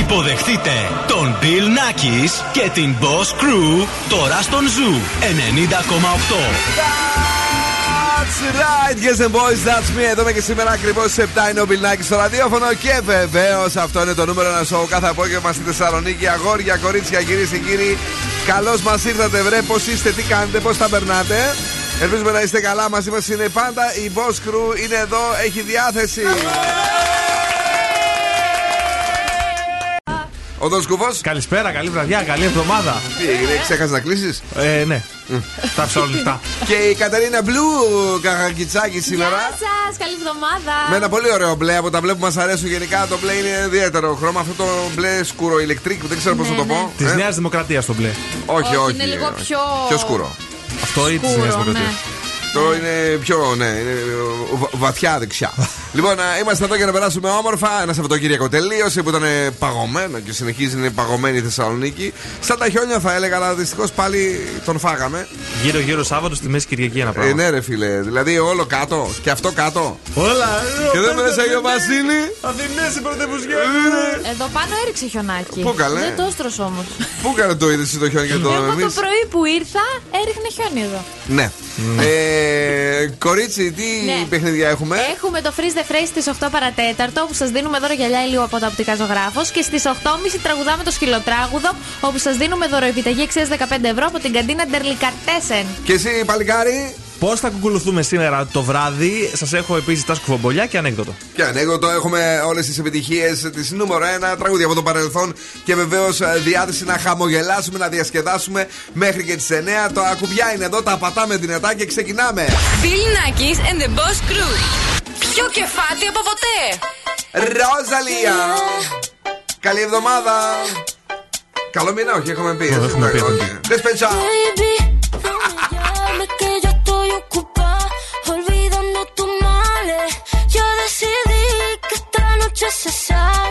Υποδεχτείτε τον Bill Nackis και την Boss Crew τώρα στον Zoo 90,8. That's right, yes and boys, that's me. Εδώ είμαι και σήμερα ακριβώς στι 7 είναι ο Μπιλνάκη στο ραδιόφωνο. Και βεβαίως αυτό είναι το νούμερο ένα σοου κάθε απόγευμα στη Θεσσαλονίκη. Αγόρια, κορίτσια, κυρίες και κύριοι. Καλώς μας ήρθατε, βρε. Πώς είστε, τι κάνετε, πώς τα περνάτε. Ελπίζουμε να είστε καλά. Μαζί μας είναι πάντα η Boss Crew. Είναι εδώ, έχει διάθεση. Ο Δον Σκουφό. Καλησπέρα, καλή βραδιά, καλή εβδομάδα. Τι έγινε, ξέχασες να κλείσεις; Ε, ναι. Τα ψάω λεφτά. Και η Καταρίνα Μπλου Καχακιτσάκη σήμερα. Γεια σας, καλή εβδομάδα. Με ένα πολύ ωραίο μπλε από τα μπλε που μας αρέσουν γενικά. Το μπλε είναι ιδιαίτερο χρώμα. Αυτό το μπλε σκούρο ηλεκτρικό, δεν ξέρω πώς θα το πω. Της Ε, Νέας Δημοκρατίας το μπλε. Όχι, όχι. είναι λίγο πιο- Πιο σκούρο. Αυτό ή της Νέας Σκούρο, Δημοκρατίας. Ναι. Το είναι πιο, ναι, είναι βα- βαθιά δεξιά. λοιπόν, α, είμαστε εδώ για να περάσουμε όμορφα. Ένα Σαββατοκύριακο τελείωσε που ήταν ε, παγωμένο και συνεχίζει να είναι παγωμένη η Θεσσαλονίκη. Σαν τα χιόνια θα έλεγα, αλλά δυστυχώς πάλι τον φάγαμε. Γύρω-γύρω Σάββατο στη Μέση Κυριακή ένα Ε, πράγμα. ναι, ρε φίλε. Δηλαδή όλο κάτω και αυτό κάτω. Όλα! Και δεν μέσα Αγιο Βασίλη. Αθηνέ οι πρωτεύουσια! Εδώ πάνω έριξε χιονάκι. Πού, καλέ; Δεν το έστρωσε όμως. Πού έκανε το είδες εσύ το χιόνι και το Εγώ το εμείς; πρωί που ήρθα έριχνε χιόνι εδώ. Ναι. Ε, κορίτσι, τι Ναι. παιχνίδια έχουμε; Έχουμε το Freeze the Phrase στις 8 παρατέταρτο που σας δίνουμε δώρο γυαλιά ηλίου από τα οπτικά ζωγράφος. Και στις 8.30 τραγουδάμε το σκυλοτράγουδο όπου σας δίνουμε δώρο επιταγή αξίας 15 ευρώ από την καντίνα Ντερλικατέσεν. Και εσύ, παλικάρι; Πώς θα κουκουλουθούμε σήμερα το βράδυ, σας έχω επίσης τα σκουφομπολιά και ανέκδοτο. Και ανέκδοτο έχουμε όλες τις επιτυχίες της νούμερο 1 τραγούδια από το παρελθόν και βεβαίως διάθεση να χαμογελάσουμε, να διασκεδάσουμε μέχρι και τις 9. Το ακουμπιά είναι εδώ, τα πατάμε δυνατά και ξεκινάμε. Bill Nackis and the Boss Crew. Πιο κεφάτι από ποτέ. Ροζαλία! Καλή εβδομάδα! Καλό μήνα, όχι, έχουμε πει. έτσι, έχουμε πει, just a sign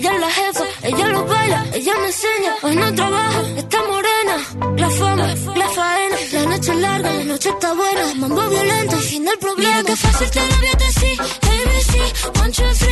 Ella es la jefa, ella lo baila, ella me enseña. Hoy no trabaja, está morena. La fama, la faena. La noche es larga, la noche está buena. Mambo violento fin del problema. Mira que fácil te lo voy a decir. ABC, one, two, three.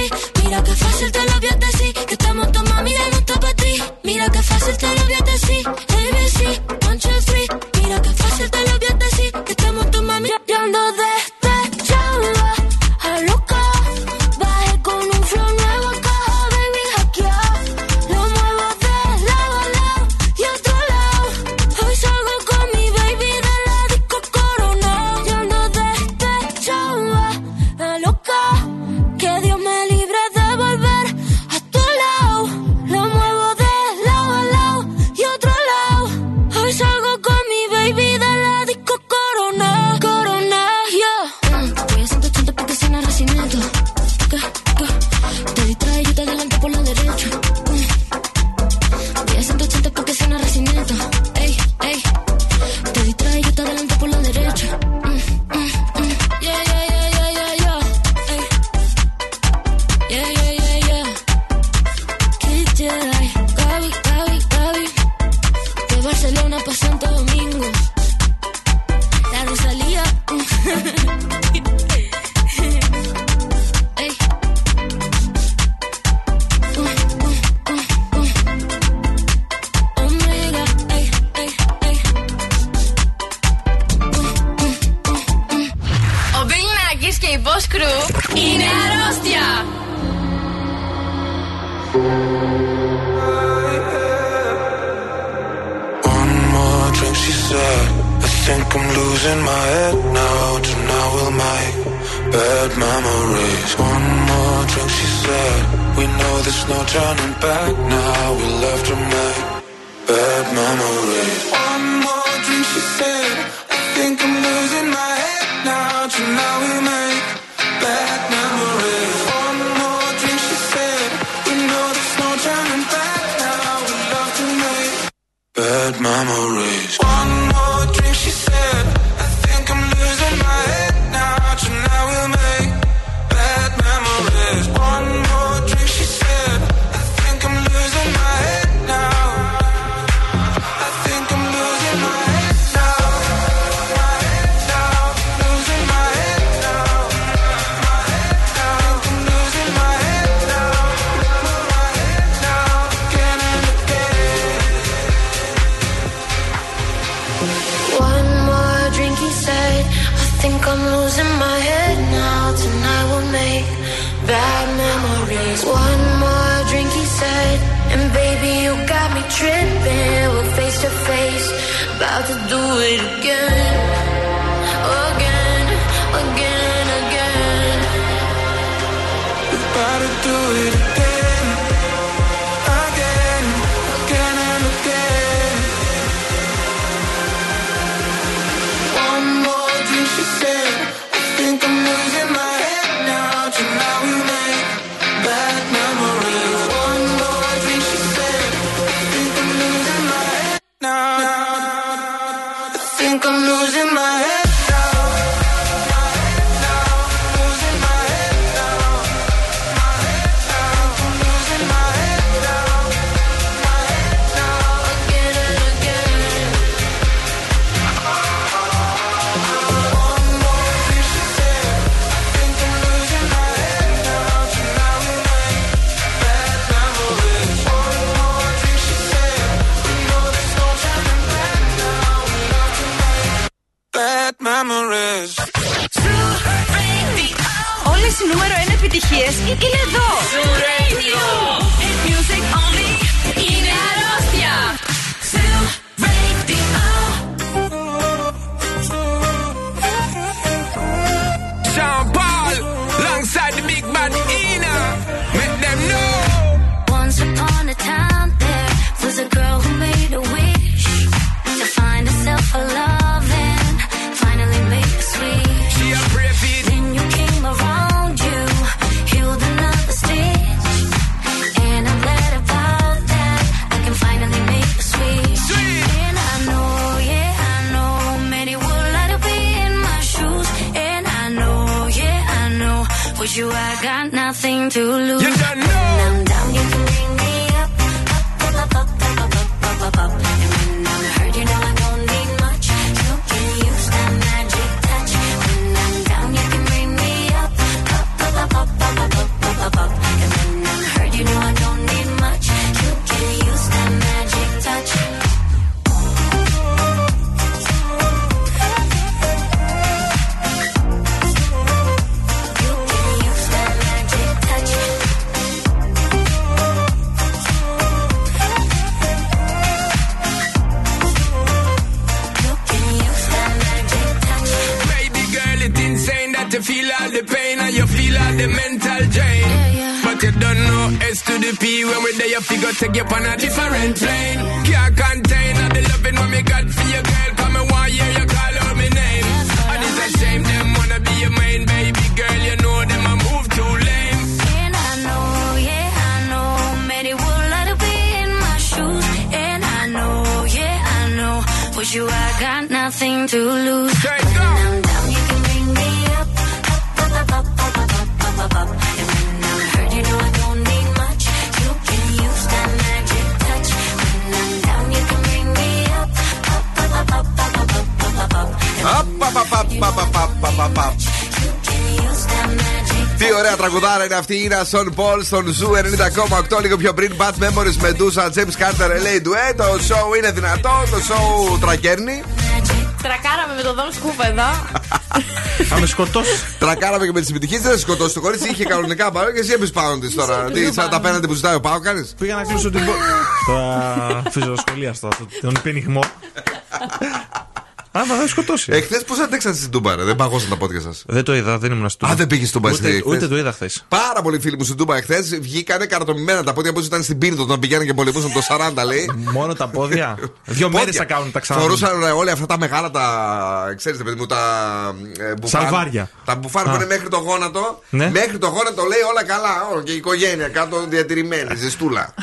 Αυτή η Ινα Σον Πολ στον Ζου 90,8 λίγο πιο πριν. Bad Memories με Ντούσα, James Carter, LA Duet. Το show είναι δυνατό, το show τρακέρνει. Τρακάραμε με τον Δον Σκούπ εδώ. Θα με σκοτώσει. Τρακάραμε και με τις επιτυχίες δεν θα σκοτώσει το κορίτσι. Είχε κανονικά πάνω και εσύ έπεισε πάνω της τώρα. Εσύ Τι, έπαιζε σαν τα πάνω. απέναντι που ζητάει ο Πάο, κάνεις; Πήγα να κλείσω την πόρτα. Τώρα φυσιοσχολία στο τον πενιχμό. Άμα θα με σκοτώσει. Εχθές πώς αντέξατε στην Τούμπα, ρε; Δεν παγώσαν τα πόδια σας. Δεν το είδα, δεν ήμουν στο. Α, δεν πήγες στην Τούμπα Ούτε, εσύ ούτε χθες. το είδα χθες. Πάρα πολλοί φίλοι μου στην Τούμπα εχθές βγήκανε καρατομημένα τα πόδια όπως ήταν στην Πύρνο όταν πηγαίνανε και πολεμούσαν το 40 λέει. Μόνο τα πόδια; Δύο μέρες Πόδια. θα κάνουν τα ξανά. Φορούσαν ρε, όλα αυτά τα μεγάλα τα. Ξέρετε, παιδί μου, τα. Ε, μπουφάν, Σαλβάρια. Τα μπουφάν που Α. είναι μέχρι το γόνατο. Ναι. Μέχρι το γόνατο λέει όλα καλά. Όλο και η οικογένεια κάτω διατηρημένη, ζεστούλα.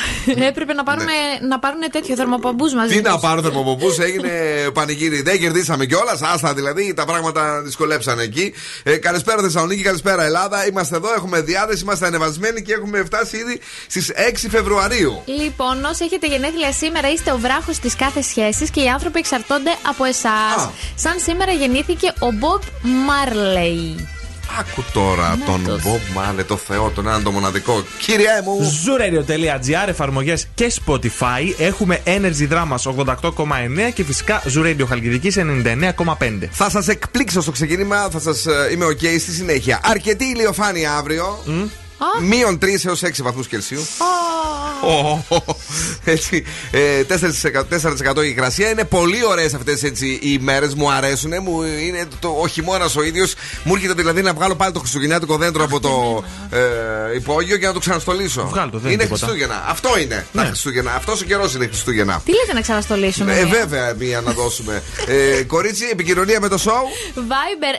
Έπρεπε να πάρουν, να πάρουν τέτοιο θερμοπαμπού μαζί. Τι να τους. πάρω θερμοποπού, έγινε πανηγύρι. Δεν κερδίσαμε κιόλας. Άστα δηλαδή, τα πράγματα δυσκολέψαν εκεί. Ε, καλησπέρα Θεσσαλονίκη, καλησπέρα Ελλάδα. Είμαστε εδώ, έχουμε διάθεση, είμαστε ανεβασμένοι και έχουμε φτάσει ήδη στις 6 Φεβρουαρίου. Λοιπόν, όσοι έχετε γενέθλια σήμερα, είστε ο βράχος της κάθε σχέσης και οι άνθρωποι εξαρτώνται από εσάς. Α. Σαν σήμερα γεννήθηκε ο Μπομπ Μάρλεϊ. Άκου τώρα τον τους. Μπομπ Μάλε, το Θεό, τον έναν το μοναδικό. Κύριέ μου! Zuradio.gr, εφαρμογές και Spotify. Έχουμε Energy Δράμας 88,9 και φυσικά Zoo Radio Χαλκιδική 99,5. Θα σας εκπλήξω στο ξεκίνημα, θα σας είμαι οκ στη συνέχεια. Αρκετή ηλιοφάνεια αύριο. Μείον 3 έως 6 βαθμούς Κελσίου. Ω, Έτσι. ε, 4%, 4% η υγρασία. Είναι πολύ ωραίες αυτές οι ημέρες. Μου αρέσουν. Μου είναι το, ο χειμώνα ο ίδιος. Μου έρχεται δηλαδή να βγάλω πάλι το χριστουγεννιάτικο δέντρο από το ε, υπόγειο και να το ξαναστολίσω. Βγάλ' το, δεν είναι είναι τίποτα. Χριστούγεννα. Αυτό είναι τα Ναι. Χριστούγεννα. Αυτός ο καιρός είναι Χριστούγεννα. Τι λέτε να ξαναστολίσουμε. Ε, μία; βέβαια, μία να δώσουμε. ε, κορίτσι, επικοινωνία με το show. Viber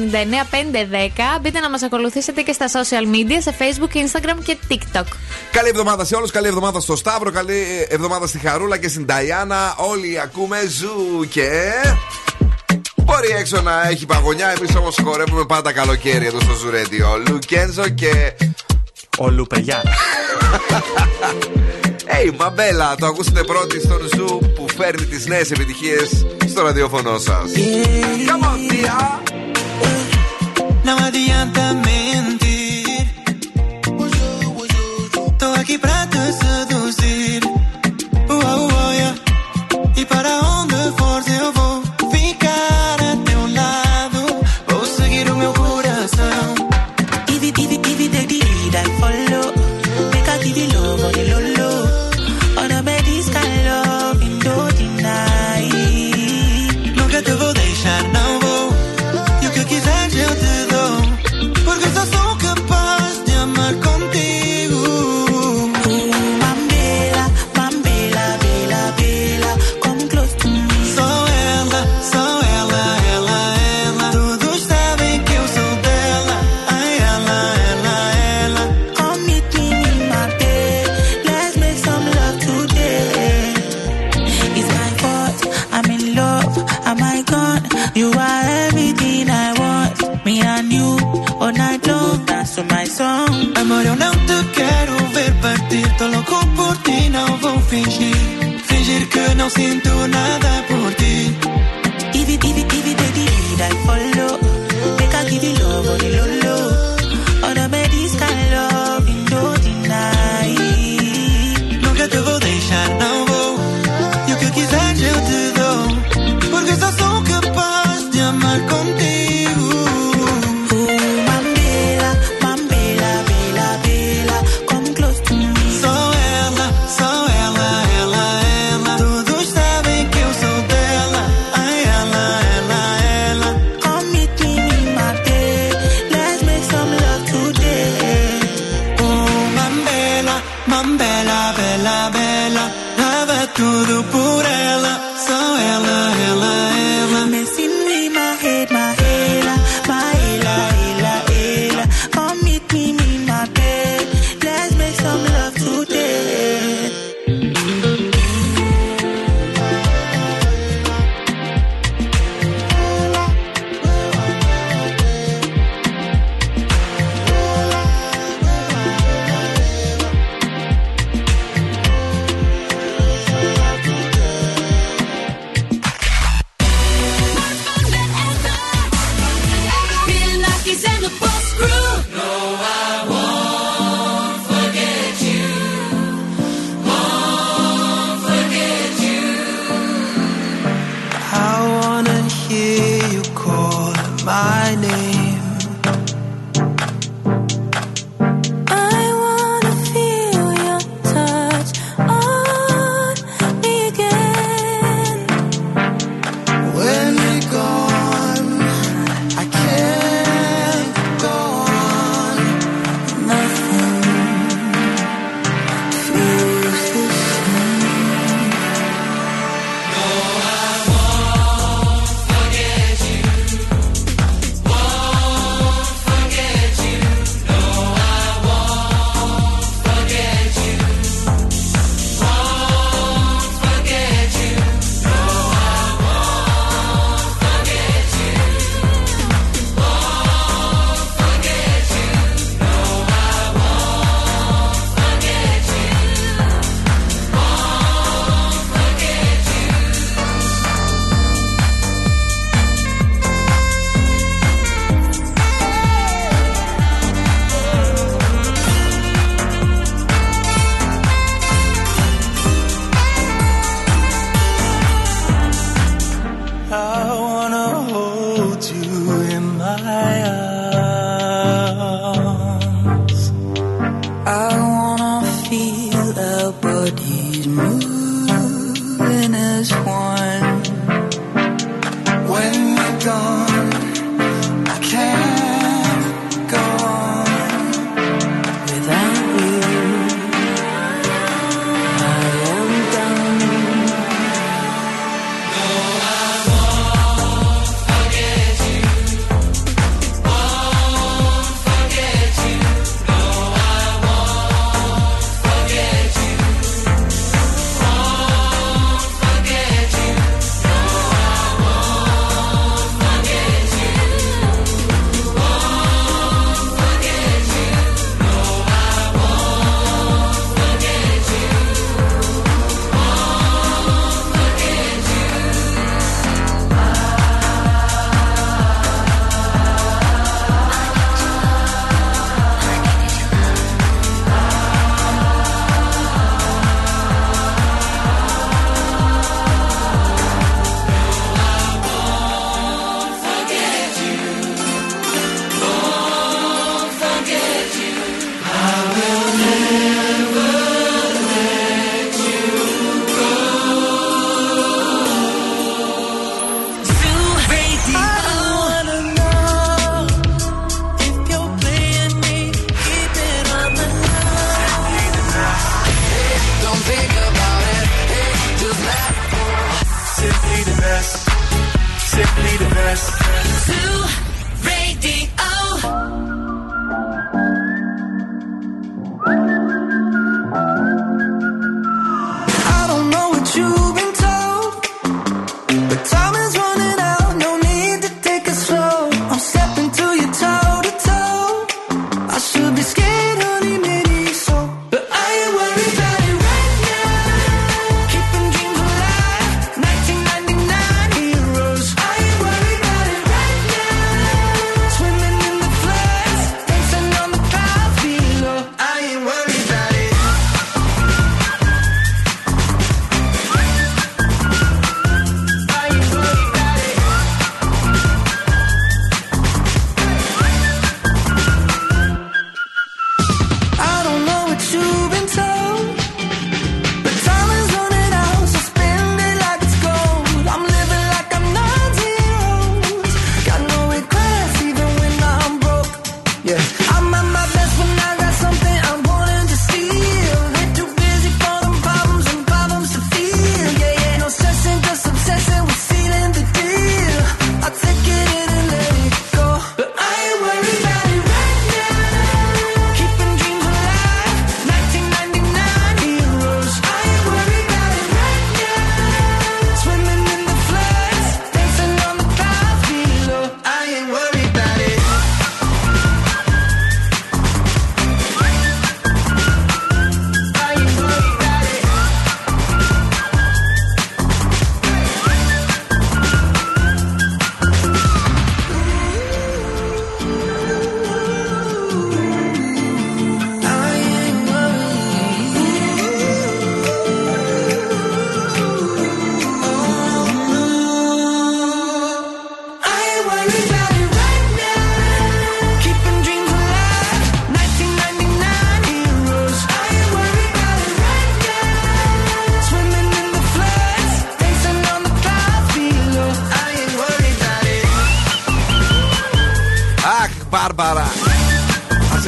694-6699-510. Μπείτε να μας ακολουθήσετε και στα social media σε Facebook, Instagram και TikTok. Καλή εβδομάδα σε όλους. Καλή εβδομάδα στο Σταύρο. Καλή εβδομάδα στη Χαρούλα και στην Ταϊάννα. Όλοι ακούμε ζου και. Μπορεί έξω να έχει παγωνιά. Εμείς όμως χορεύουμε πάντα καλοκαίρι εδώ στο Ζουρέντιο. Λουκένζο και. Ο Λουπεγιά. Hey, Μαμπέλα, το ακούσατε πρώτοι στον Ζου που φέρνει τις νέες επιτυχίες στο ραδιόφωνο σας. Come on, dear. Não adianta mentir. Fingir. Fingir que não sinto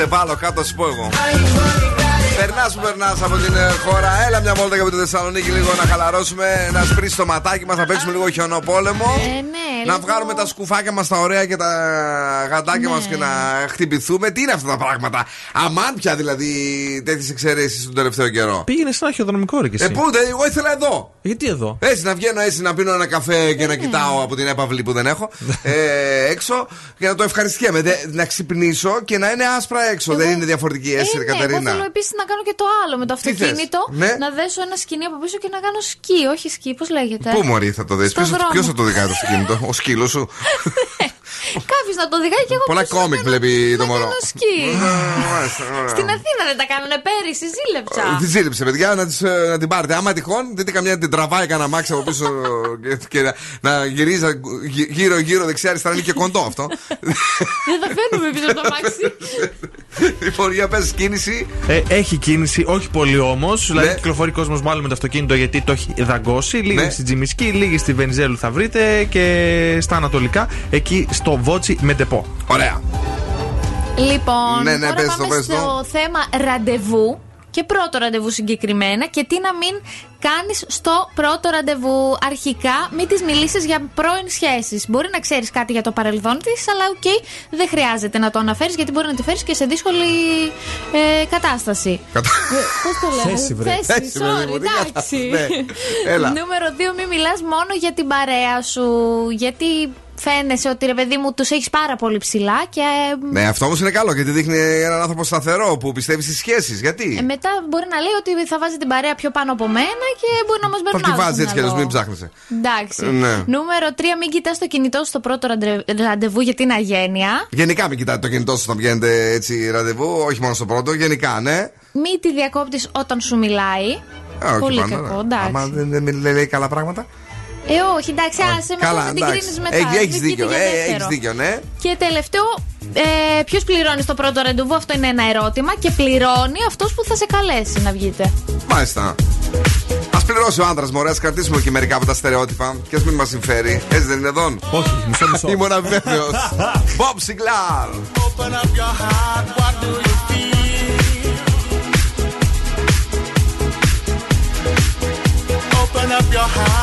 σε βάλω κάτω, θα σου πω εγώ. Περνάς που περνάς από την ε, χώρα. Έλα μια βόλτα για τη Θεσσαλονίκη λίγο να χαλαρώσουμε, να σπρίσει το ματάκι μας, να παίξουμε λίγο χιονοπόλεμο. Ε, ναι, Να λίγο- βγάλουμε τα σκουφάκια μας τα ωραία και τα γαντάκια Ναι. μας και να χτυπηθούμε. Τι είναι αυτά τα πράγματα; Αμάν πια δηλαδή τέτοιες εξαιρέσεις τον τελευταίο καιρό. Πήγαινε σε ένα χιοδρομικό ρε και Ε, εσύ. πού, δεν- εγώ ήθελα εδώ. Γιατί εδώ; Έτσι να βγαίνω έτσι να πίνω ένα καφέ και να Ναι. κοιτάω από την έπαυλη που δεν έχω ε, έξω και να το ευχαριστιέμαι. Δε- να ξυπνήσω και να είναι άσπρα έξω. Δεν είναι διαφορετική η αίσθηση, Ε, ναι, εγώ Κατερίνα. θέλω επίσης να κάνω και το άλλο με το Τι θες; αυτοκίνητο. Ναι. Να δέσω ένα σκηνή από πίσω και να κάνω σκι. Όχι σκι, πώς λέγεται; Πού μωρή θα το δεις, Στο δρόμο. Ποιος θα το δικάει το αυτοκίνητο, ο σκύλο σου. Κάποιο να το οδηγάει και εγώ Πολλά πίσω να κόμικ κάνω- βλέπει το να μωρό. κάνω σκι. Μάλιστα, ωραία. Στην Αθήνα δεν τα κάνουνε πέρυσι, ζήλεψα. Τη ζήλεψε, παιδιά, να, τις, ε, να την πάρετε. Άμα τυχόν, δείτε καμιά την τραβάει κανένα μάξι από πίσω και, και να, να γυρίζει γύρω-γύρω δεξιά-αριστερά. Είναι και κοντό αυτό. Δεν τα φέρνουμε πίσω από το μάξι. λοιπόν, για πες κίνηση. Ε, έχει κίνηση, όχι πολύ όμως. Δηλαδή Ναι. κυκλοφορεί κόσμος μάλλον με το αυτοκίνητο γιατί το έχει δαγκώσει. Λίγοι Ναι. στη Τζιμισκή, λίγοι στη Βενιζέλου θα βρείτε και στα Ανατολικά, εκεί στο Βότσι με τεπό. Ωραία. Λοιπόν, Ναι, ναι, τώρα πες το, πάμε πες το. στο θέμα ραντεβού και πρώτο ραντεβού συγκεκριμένα και τι να μην κάνεις στο πρώτο ραντεβού αρχικά μην τις μιλήσεις για πρώην σχέσεις μπορεί να ξέρεις κάτι για το παρελθόν της αλλά οκ δεν χρειάζεται να το αναφέρεις γιατί μπορεί να τη φέρεις και σε δύσκολη ε, κατάσταση Κατα- Ε, Πώς το λένε Θέση, βρε. Θέση, Θέση, βρε, sorry, μου, τι εντάξει κατάσταση, ναι. Έλα. Νούμερο 2 μην μιλάς μόνο για την παρέα σου γιατί φαίνεσαι ότι ρε παιδί μου τους έχεις πάρα πολύ ψηλά και ε, Ναι, αυτό όμως είναι καλό γιατί δείχνει έναν άνθρωπο σταθερό που πιστεύει στις σχέσεις. Γιατί; ε, μετά μπορεί να λέει ότι θα βάζει την παρέα πιο πάνω από μένα και μπορεί να μα Θα μπερνάει. τη βάζει έτσι κι αλλιώς, μην ψάχνεσαι. Εντάξει. Ε, ναι. Νούμερο 3, μην κοιτάς το κινητό σου στο πρώτο ραντε- ραντεβού για την αγένεια. Γενικά μην κοιτάτε το κινητό σα όταν βγαίνετε έτσι ραντεβού, όχι μόνο στο πρώτο, γενικά, ναι. Μην τη διακόπτεις όταν σου μιλάει. Α, όχι Πολύ πάντα, κακό, ναι. εντάξει. Άμα δεν, δεν μιλ- λέει καλά πράγματα. Ε, όχι, εντάξει, άσε με Καλά, θα την εντάξει. κρίνεις μετά. Έχει έχεις Δεν δίκιο. κοίτα για Ε, δεύτερο. έχεις δίκιο, ναι. Και τελευταίο, ε, ποιος πληρώνει στο πρώτο ραντεβού, αυτό είναι ένα ερώτημα. Και πληρώνει αυτός που θα σε καλέσει να βγείτε. Μάλιστα. Α πληρώσει ο άντρα, μωρέ, ας κρατήσουμε και μερικά από τα στερεότυπα και ας μην μας συμφέρει. Έτσι δεν είναι εδώ. Όχι, μισό μισό. Ήμουν αβέβαιο. Bob Sinclair. Open up your heart, what do you feel? Open up your heart,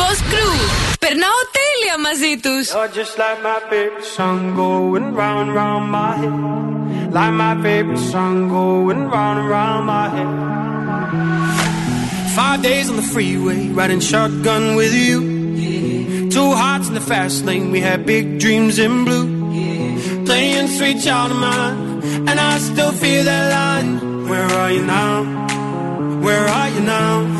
Boss Crew. Περνάω τέλεια μαζί τους. You're just like my favorite song going round and round my head. Like my favorite song going round and round my head. Five days on the freeway, riding shotgun with you. Two hearts in the fast lane, we had big dreams in blue. Playing sweet child of mine, and I still feel that line. Where are you now? Where are you now?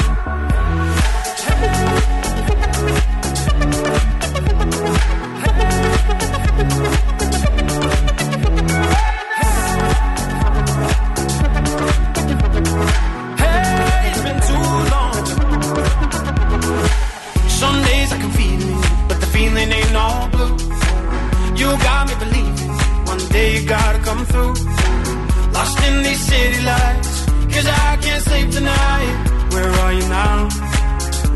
Lost in these city lights, cause I can't sleep tonight. Where are you now?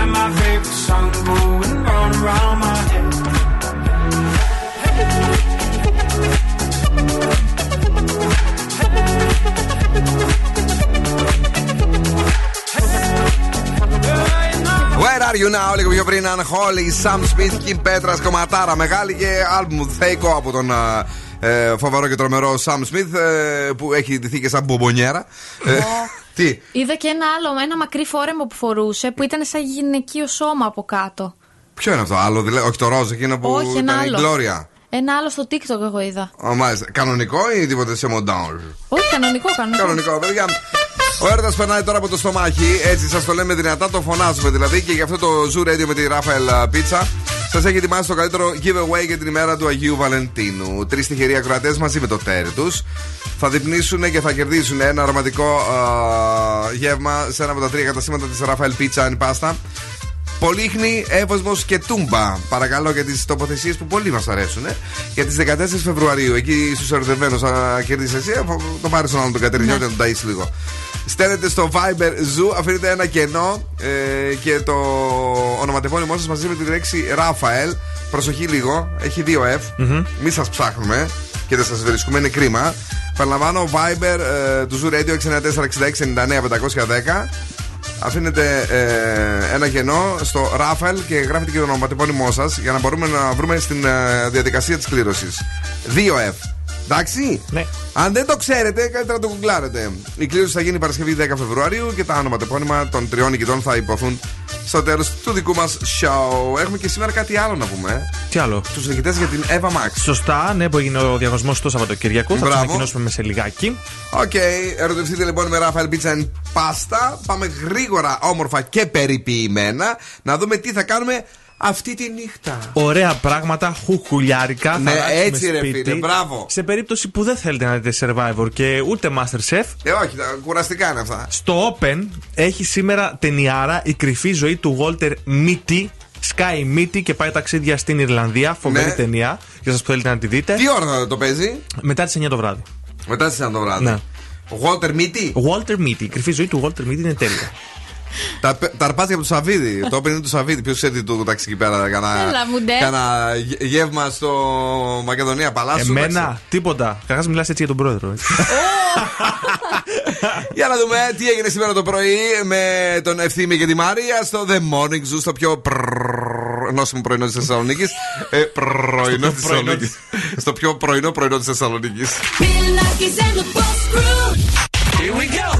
Like my favorite song going round and round my head; Where are You Now, λίγο πιο πριν Unholy, Sam Smith, Kim Petras, κομματάρα μεγάλη και άλμπουμ θεϊκό από τον α, ε, φοβερό και τρομερό Sam Smith ε, που έχει ντυθεί και σαν μπομπονιέρα. Ε, τι, Είδα και ένα άλλο, ένα μακρύ φόρεμο που φορούσε που ήταν σαν γυναικείο σώμα από κάτω. ποιο είναι αυτό, άλλο, δηλαδή, όχι το ροζ, εκείνο που Όχι, ένα ήταν η άλλο. Gloria. Ένα άλλο στο TikTok εγώ είδα. Α, μάλιστα. Κανονικό ή τίποτε σε μοντάζ; Όχι, κανονικό, κανονικό. Κανονικό, παιδιά. Ο έρωτα περνάει τώρα από το στομάχι. Έτσι σας το λέμε δυνατά, το φωνάζουμε δηλαδή. Και γι' αυτό το Zoo Radio με τη Ράφαελ Πίτσα σας έχει ετοιμάσει το καλύτερο giveaway για την ημέρα του Αγίου Βαλεντίνου. Τρεις τυχεροί ακροατές μαζί με το τέρι τους θα διπνήσουν και θα κερδίσουν ένα αρωματικό α, γεύμα σε ένα από τα τρία καταστήματα της Ράφαελ Πίτσα αν πάστα. Πολύχνη, Εύωσμος και Τούμπα. Παρακαλώ για τις τοποθεσίες που πολύ μας αρέσουν. Ε. Για τις 14 Φεβρουαρίου, εκεί στου ερωτευμένου, θα κερδίσεις εσύ, θα το πάρεις στον άλλον τον Κατερινιό και να τον ταΐσεις λίγο. Στέλνετε στο Viber Zoo, αφήνετε ένα κενό ε, και το ονοματεπώνυμό σας μαζί με τη λέξη Ράφαελ. Προσοχή λίγο, έχει δύο F. Μη σας ψάχνουμε και δεν σας βρίσκουμε, είναι κρίμα. Παραλαμβάνω Viber ε, του Zoo Radio 694-6699-510. Αφήνετε ε, ένα κενό στο Ράφαελ και γράφετε και το ονοματεπώνυμό σας για να μπορούμε να βρούμε στην ε, διαδικασία της κλήρωσης. 2F. Εντάξει. Ναι. Αν δεν το ξέρετε, καλύτερα να το γκουγκλάρετε. Η κλήρωση θα γίνει Παρασκευή 10 Φεβρουαρίου και τα ονοματεπώνυμα των τριών νικητών θα υποθούν στο τέλος του δικού μας show. Έχουμε και σήμερα κάτι άλλο να πούμε. ε. Τι άλλο; Τους νικητές για την Ava Max. Σωστά, ναι, που έγινε ο διαγωνισμός το Σαββατοκυριακό. Θα το Μπράβο. ανακοινώσουμε με σε λιγάκι. Οκ, ερωτευθείτε λοιπόν με Raphael Pizza and Pasta. Πάμε γρήγορα, όμορφα και περιποιημένα να δούμε τι θα κάνουμε αυτή τη νύχτα. Ωραία πράγματα, χουχουλιάρικα. θα Ναι, αλλάξουμε έτσι, ρε σπίτι. φίλε, μπράβο. Σε περίπτωση που δεν θέλετε να δείτε Survivor και ούτε Masterchef, Ε, όχι, τα κουραστικά είναι αυτά. στο Open έχει σήμερα ταινιάρα η κρυφή ζωή του Walter Mitty. Sky Mitty και πάει ταξίδια στην Ιρλανδία. Φοβερή Ναι. ταινία. Για σας που θέλετε να τη δείτε. Τι ώρα θα το παίζει, Μετά τις 9 το βράδυ. μετά τις 9 το βράδυ. Ναι. Ο Walter Mitty; Walter Mitty. Η κρυφή ζωή του Walter Mitty είναι τέλεια. Τα, τα αρπάζει από το Σαββίδι. το open είναι του Σαββίδι. Ποιος ξέρει το ταξί εκεί πέρα. Κάνα, Έλα, μουντέ. κάνα γε- γεύμα στο Μακεδονία Παλάσου. Εμένα, τίποτα. Καταρχάς, μιλάς έτσι για τον πρόεδρο. έτσι. Για να δούμε τι έγινε σήμερα το πρωί με τον Ευθύμη και τη Μάρια στο The Morning Zoo, στο πιο πρρρρρ- νόσιμο πρωινό της Θεσσαλονίκης. Ε, πρωινό της πρωινό Θεσσαλονίκης. στο πιο πρωινό πρωινό της Θεσσαλονίκης. Bill Nackis and the Boss Crew. Here we go.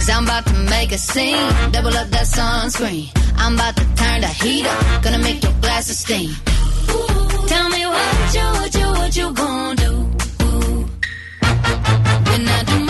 Cause I'm about to make a scene. Double up that sunscreen. I'm about to turn the heat up. Gonna make your glasses steam. Ooh, Tell me what you, what you, what you gonna do? When I do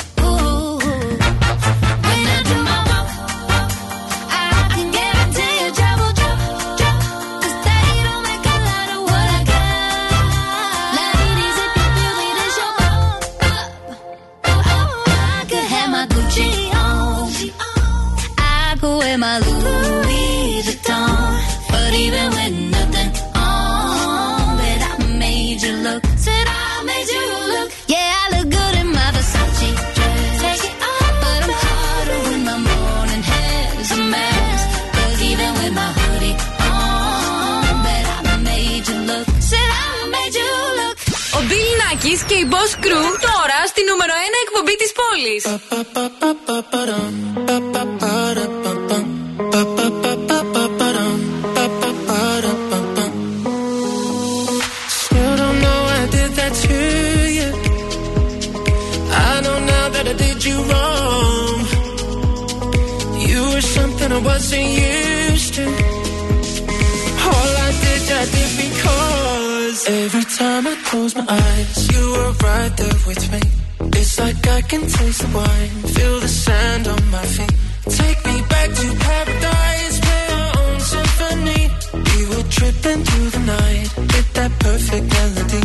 Και η Boz τώρα στη νούμερο ένα εκπομπή της πόλης. Close my eyes, you were right there with me. It's like I can taste the wine, feel the sand on my feet. Take me back to paradise, play our own symphony. We were tripping through the night with that perfect melody.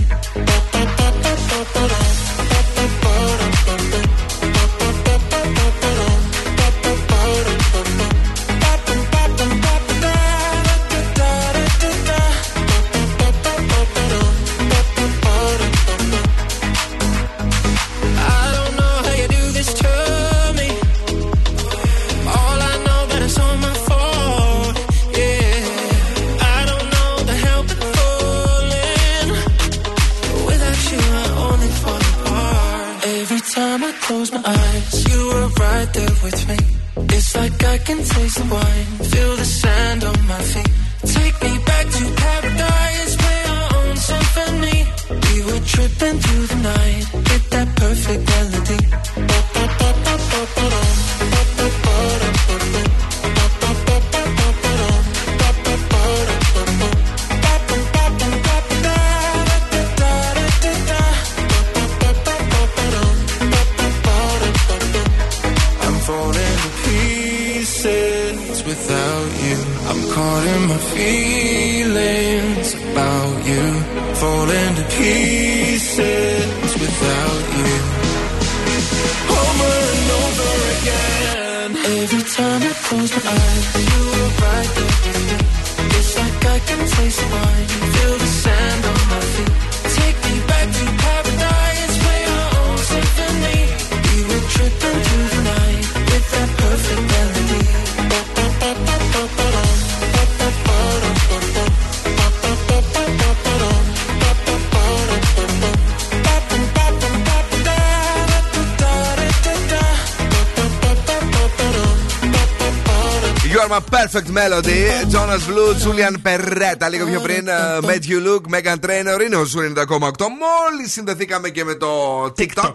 Melody. Jonas Blue, Julian Perretta. Λίγο πιο πριν, uh, Made You Look, Meghan Trainor. Είναι ο Zoo 90,8. Μόλις συνδεθήκαμε και με το TikTok.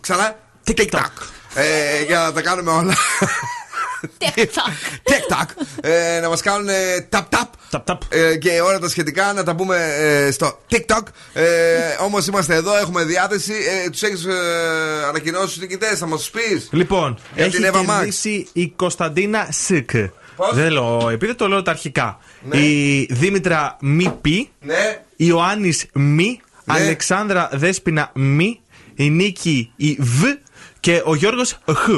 Ξανά. TikTok. Ε, για να τα κάνουμε όλα. TikTok. Ε, να μας κάνουν tap tap. Tap, tap. Ε, και όλα τα σχετικά να τα πούμε ε, στο TikTok. Ε, Όμως είμαστε εδώ, έχουμε διάθεση. Ε, τους έχεις ε, ανακοινώσεις τους νικητές, θα μας τους πεις. Λοιπόν, Για έχει την Εύα Max. κερδίσει η Κωνσταντίνα Σικ. Πώς; Δεν λέω, επειδή το λέω τα αρχικά. Ναι. Η Δήμητρα Μη Πι. Ναι. Η Ιωάννης Μη. Ναι. Αλεξάνδρα Δέσπινα Μη. Η Νίκη η Β. Και ο Γιώργος Χ.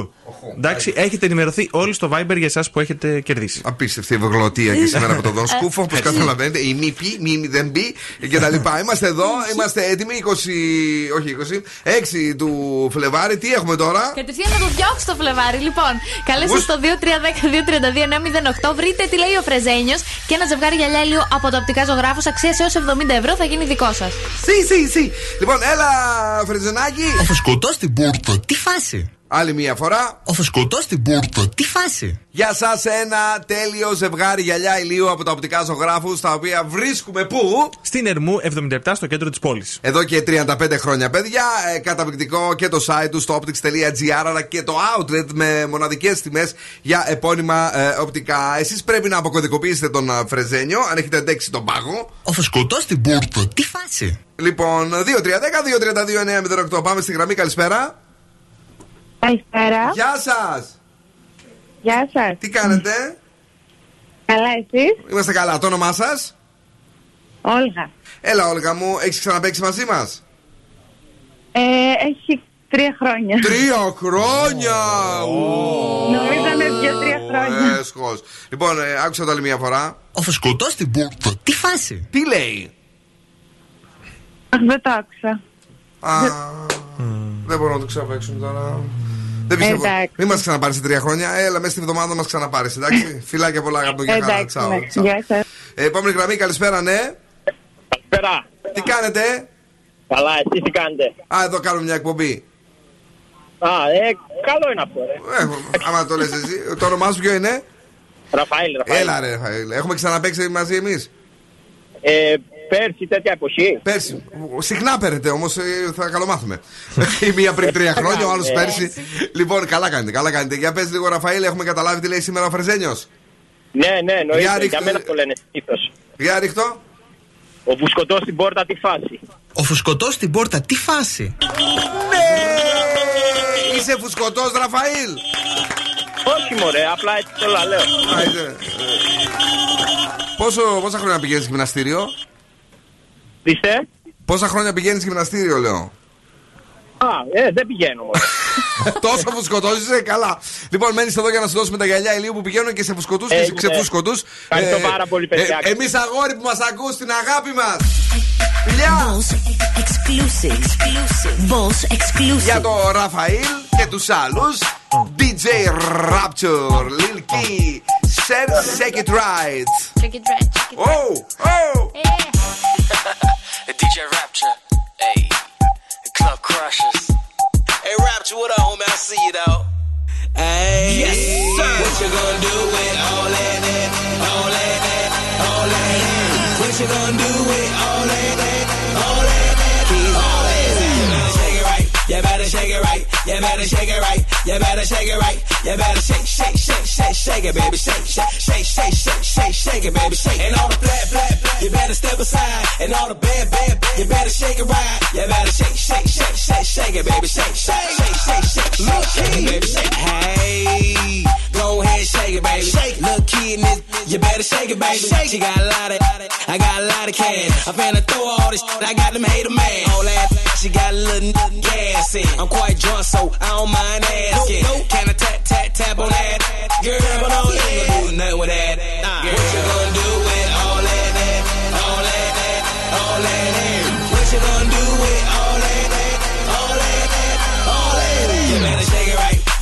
Εντάξει, έχετε ενημερωθεί όλοι στο Viber για εσάς που έχετε κερδίσει. Απίστευτη ευγλωτία και σήμερα από τον Δον Σκούφο, όπω καταλαβαίνετε. Η μη πει, μη δεν πει και τα λοιπά. Είμαστε εδώ, είμαστε έτοιμοι. 20, όχι 20, 6 του Φλεβάρι. Τι έχουμε τώρα; Κατευθείαν να το διώξει το Φλεβάρι. Λοιπόν, καλέστε Ους. στο 2310-232-908. Βρείτε τι λέει ο Φρεζένιος και ένα ζευγάρι γυαλιά ηλίου από το οπτικά ζωγράφο αξία έως 70 ευρώ θα γίνει δικό σας. Σι, σι, σι. Λοιπόν, έλα, Φρεζενάκι. Ο φουσκωτό στην πόρτα, τι φάση; Άλλη μία φορά. Ο φουσκωτό στην πόρτα, τι φάση. Για σας ένα τέλειο ζευγάρι γυαλιά ηλίου από τα οπτικά ζωγράφους, τα οποία βρίσκουμε πού; Στην Ερμού 77 στο κέντρο της πόλης. Εδώ και 35 χρόνια, παιδιά. Ε, καταπληκτικό και το site του στο optics.gr αλλά και το outlet με μοναδικές τιμές για επώνυμα ε, οπτικά. Εσείς πρέπει να αποκωδικοποιήσετε τον ε, Φρεζένιο, αν έχετε αντέξει τον πάγο. Ο φουσκωτό στην πόρτα, τι φάση. Λοιπόν, 2-3-10-2-32-9-08. Πάμε στη γραμμή, καλησπέρα. Καλησπέρα. Γεια σας! Γεια σας. Τι κάνετε, Καλά, εσείς; Είμαστε καλά. Το όνομά σας, Όλγα. Έλα, Όλγα μου, έχεις ξαναπέξει μαζί μας; Ε, έχει τρία χρόνια. Τρία χρόνια! Νομίζω είναι δύο-τρία χρόνια. Έσχος. Λοιπόν, ε, άκουσα το άλλη μια φορά. Ο φουσκωτός στην πόρτα, τι φάση; Τι λέει; Αχ, δεν το άκουσα. Α, δεν μπορώ να το ξαπέξουν τώρα. Δεν πιστεύω. Εντάξει. Μην μας ξαναπάρεις σε τρία χρόνια. Έλα, μέσα στην εβδομάδα μας ξαναπάρεις. Εντάξει. Φιλάκια πολλά, αγαπητό για χαρά. Εντάξει, Τσάου. ναι. τσάου. Γεια σας. Ε, Επόμενη γραμμή, καλησπέρα, ναι. Καλησπέρα. Τι κάνετε, Καλά, εσείς τι κάνετε; Α, εδώ κάνουμε μια εκπομπή. Α, ε, καλό είναι αυτό, ρε. Ε, άμα το λες εσύ. Το όνομά σου ποιο είναι; Ραφαήλ, Ραφαήλ. Έλα ρε Ραφαήλ. Έχουμε ξαναπέξει μαζί εμείς; Ε, πέρσι τέτοια εποχή. Πέρσι. Συχνά παίρνετε όμως, θα καλομάθουμε. Η μία πριν τρία χρόνια, ο άλλος Ε. πέρσι. Λοιπόν, καλά κάνετε, καλά κάνετε. Για πες λίγο, Ραφαήλ, έχουμε καταλάβει τι λέει σήμερα ο Φρεζένιο. Ναι, ναι, εννοείται. Για Για, ρίχτε- μένα το λένε συνήθως. Για ρίχτω. Ο φουσκωτός στην πόρτα τι φάση. Ο φουσκωτός στην πόρτα, τι φάση; Ναι! Είσαι φουσκωτός, Ραφαήλ. Όχι μωρέ, απλά έτσι το λέω. Α, είσαι. Πόσο, πόσα χρόνια πηγαίνεις γυμναστήριο, Είστε; Πόσα χρόνια πηγαίνεις γυμναστήριο, λέω; Α, ε, δεν πηγαίνω μωρέ. Τόσο φουσκωτό είσαι, καλά. Λοιπόν, μένεις εδώ για να σου δώσουμε τα γυαλιά ηλίου που πηγαίνουν και σε φουσκωτούς και σε Έγινε. ξεφούσκωτου. Ευχαριστώ πάρα πολύ, παιδιά. Εμείς αγόρι που μας ακούς την αγάπη μας. Φιλιά! Exclusive. Boss exclusive. Για το Ραφαήλ και τους άλλους. DJ Rapture, Lil Key, Sir Shake It Right. Check it right, check it right. Oh, oh! DJ Rapture, hey, Club Crushers. Hey Rapture, what up, homie? I see you though. Hey, yes, sir. What you gonna do with all that, all that, all that? that? What you gonna do with all that, better shake it right. You better shake it right. You better shake it right. You better shake it right. You better shake, shake, shake, shake, shake it, baby. Shake, shake, shake, shake, shake, shake, shake it, baby. Shake. And all the black, black, black, you better step aside. And all the bad, bad, bad, you better shake it right. You better shake, shake, shake, shake, shake it, baby. Shake, shake, shake, shake, shake, shake, shake it, baby. Shake. Hey, go ahead, shake it, baby. Shake. Little kid you better shake it, baby. Shake. She got a lot of, I got a lot of cash. I'm finna throw all this, I got them hater man. All that, she got a little gas in. I'm quite drunk, so I don't mind asking. Can I tap, tap, tap on that? Girl, but I don't ain't gonna do nothing with that. Girl, what you gonna do with all that, that, all that, that, all that, that? What you gonna do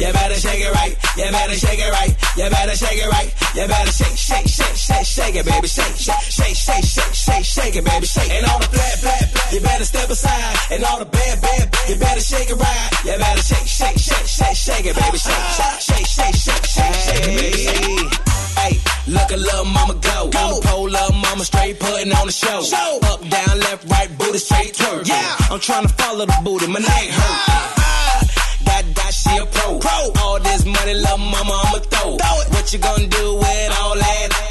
You better shake it right. You better shake it right. You better shake it right. You better shake, shake, shake, shake, shake it, baby. Shake, shake, shake, shake, shake, shake, shake it, baby. Shake. And all the black, black, you better step aside. And all the bad, bad, you better shake it right. You better shake, shake, shake, shake, shake it, baby. Shake, shake, shake, shake, shake, shake, shake it, baby. Shake. Hey, look at little mama go. Go. The pole, little mama straight putting on the show. Up, down, left, right, booty straight twerk. Yeah. I'm trying to follow the booty, my neck hurt. She a pro. pro. All this money, little mama, I'ma throw. throw it. What you gonna do with all that?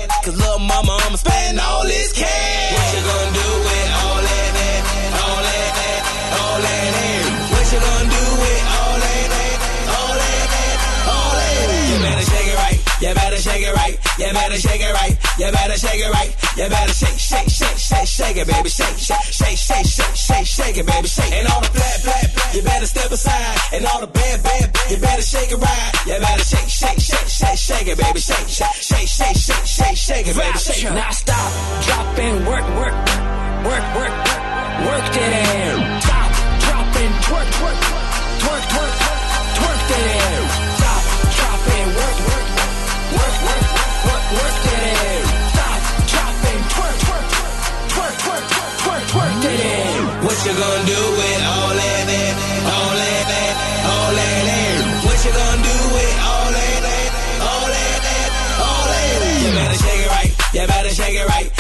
You better shake it right. You better shake it right. You better shake, shake, shake, shake, shake it, baby. Shake, shake, shake, shake, shake, shake, shake it, baby. Shake. And all the black, black, you better step aside. And all the bad, bad, you better shake it right. You better shake, shake, shake, shake, shake it, baby. Shake, shake, shake, shake, shake, shake, shake it, baby. Shake. Now stop, drop and work, work, work, work, work that ass. Stop, drop and twerk, twerk, twerk, twerk, twerk that ass. Stop, drop and work, work, work, work, work, that. Stop, twerk, twerk, twerk, twerk, twerk, twerk that ass. What you gonna do with all that,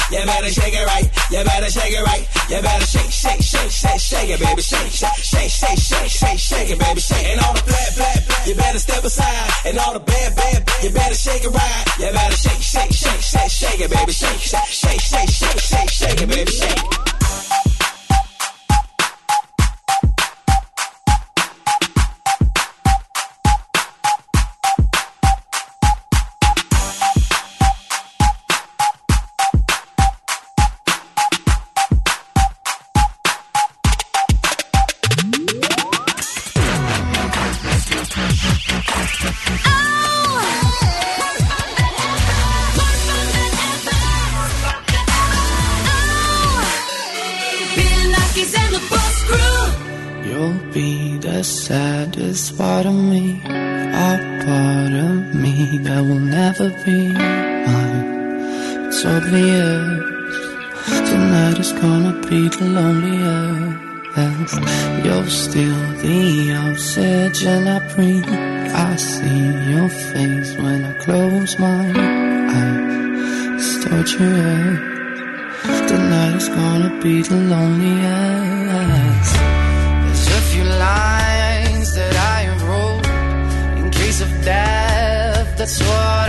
You better shake it right. You better shake it right. You better shake, shake, shake, shake, shake it, baby. Shake, shake, shake, shake, shake, shake, shake it, baby. Shake. And all the black, black, you better step aside. And all the bad, bad, you better shake it right. You better shake, shake, shake, shake, shake it, baby. Shake, shake, shake, shake, shake, shake, shake it, baby. Shake. it's obvious Tonight is gonna be the loneliest You're still the obsession I breathe. I see your face when I close my eyes. It's torturous Tonight is gonna be the loneliest There's a few lines that I have wrote In case of death, that's what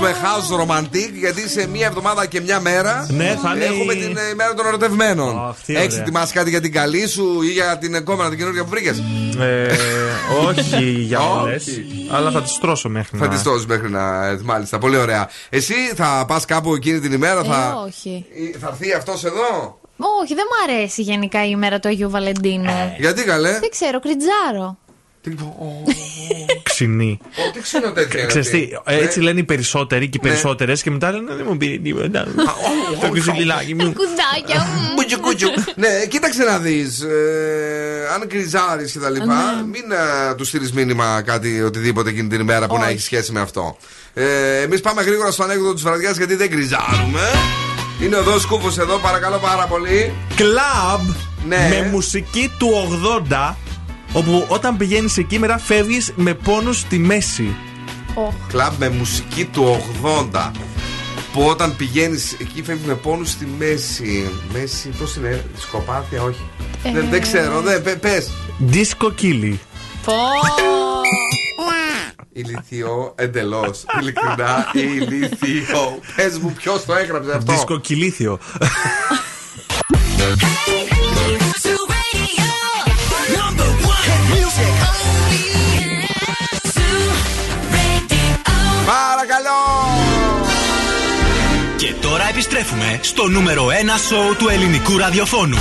Παίζουμε house romantic γιατί σε μία εβδομάδα και μια μέρα Ναι, θα είναι έχουμε η- την ε, ημέρα των ερωτευμένων. τι ωραία. Έχεις ετοιμάσει κάτι για την καλή σου ή για την κόμμα την καινούργια που βρήκες; Ε, όχι για όλες. Όχι. αλλά θα τις τρώσω μέχρι Θα να. τη δώσει μέχρι να. ε, Μάλιστα, πολύ ωραία. Εσύ θα πας κάπου εκείνη την ημέρα, Ε, θα. όχι. ή- Θα έρθει αυτός εδώ; Όχι, δεν μου αρέσει γενικά η ημέρα του Αγίου Βαλεντίνου. Γιατί καλέ; Δεν ξέρω, κριτζάρω. Ξινή. Ω, Τι ξέρω τέτοια. είναι Ξέρεις τι, αυτή. έτσι Ναι. λένε οι περισσότεροι και οι Ναι. περισσότερες και μετά λένε Δεν μου πήρε τίποτα. Το κουζιλιλάκι μου. Κουδάκια μου. Μπούτζου κούτσου. ναι, κοίταξε να δεις. αν κρυζάρει και τα λοιπά, Ναι. μην ε, τους στείλεις μήνυμα κάτι οτιδήποτε εκείνη την ημέρα που να Όχι. έχει σχέση με αυτό. Ε, Εμείς πάμε γρήγορα στο ανέκδοτο της βραδιάς γιατί δεν κρυζάρουμε. Είναι εδώ σκούφος εδώ, παρακαλώ πάρα πολύ. Κλαμπ Ναι. με μουσική του 80 όπου όταν πηγαίνεις εκεί μέρα φεύγεις με πόνους στη μέση. Κλαμπ με μουσική του 80. Που όταν πηγαίνεις εκεί φεύγεις με πόνους στη μέση. Μέση, πώς είναι, δισκοπάθεια, όχι. Ε. Δεν, δεν ξέρω, δεν, πε. πες. Disco Killy. Πω. Ηλικιό, εντελώς. Ειλικρινά, ηλικιό. Πες μου, ποιος το έγραψε αυτό. Disco επιστρέφουμε στο νούμερο 1 σοου του ελληνικού ραδιοφώνου.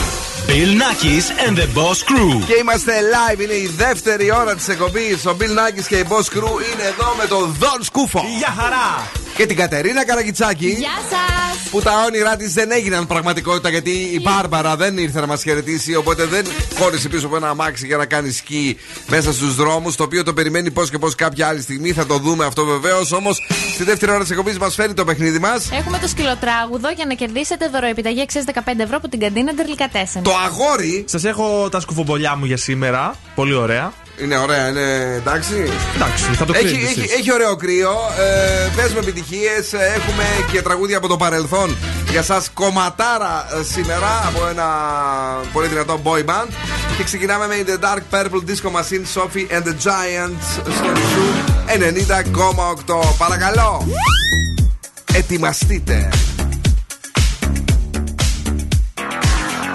Bill Nackis and the Boss Crew. Και είμαστε live, είναι η δεύτερη ώρα της εκπομπής. Ο Bill Nackis και η Boss Crew είναι εδώ με τον Δον Σκούφο. Γεια χαρά! Και την Κατερίνα Καραγκιτσάκη. Γεια σας! Που τα όνειρά της δεν έγιναν πραγματικότητα γιατί η Μπάρμπαρα δεν ήρθε να μας χαιρετήσει. Οπότε δεν χώρισε πίσω από ένα αμάξι για να κάνει σκι μέσα στους δρόμους. Το οποίο το περιμένει πώς και πώς κάποια άλλη στιγμή. Θα το δούμε αυτό βεβαίως. Όμως στη δεύτερη ώρα της εκπομπής μας φέρει το παιχνίδι μας. Έχουμε το σκυλοτράγουδο για να κερδίσετε δωροεπιταγή αξία 15 ευρώ από την καντίνα Ντερλικατέσεν. Το αγόρι. Σας έχω τα σκουφομπολιά μου για σήμερα. Πολύ ωραία. Είναι ωραία, είναι εντάξει. Εντάξει, θα το Έχει, κρίνετε έχει, εσείς. έχει ωραίο κρύο. Ε, παίζουμε επιτυχίες. Έχουμε και τραγούδια από το παρελθόν για εσά κομματάρα ε, σήμερα από ένα πολύ δυνατό boy band. Και ξεκινάμε με In the Dark Purple Disco Machine, Sophie and the Giants στο Zoo 90,8. Παρακαλώ. Ετοιμαστείτε.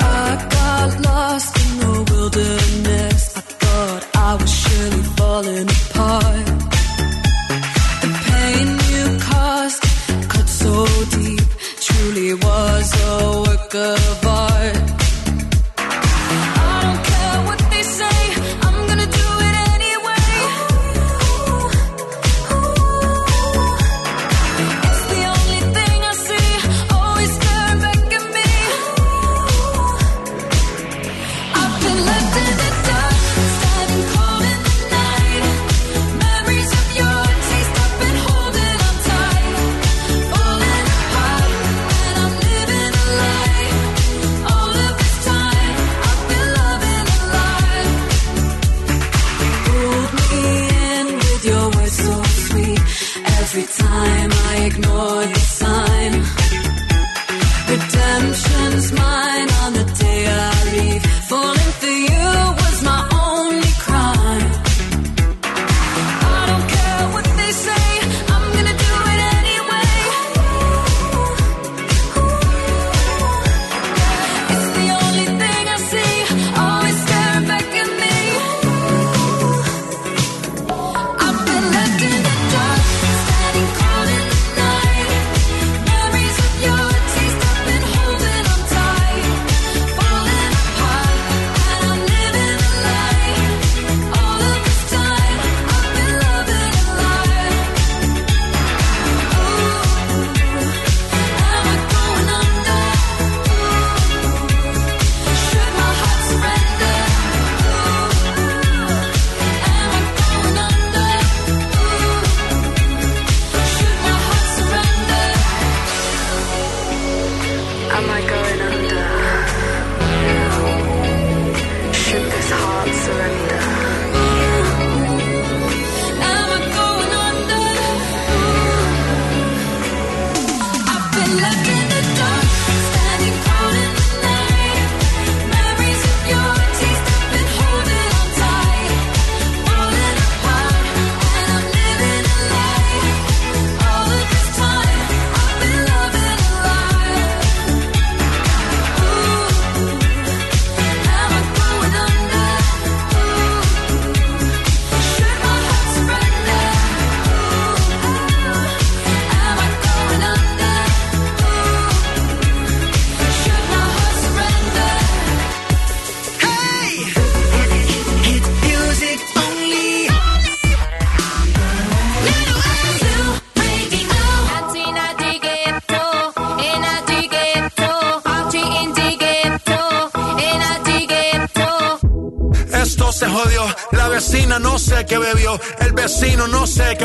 I got lost in the wilderness. I was surely falling apart. The pain you caused cut so deep, truly was a work of art. morning.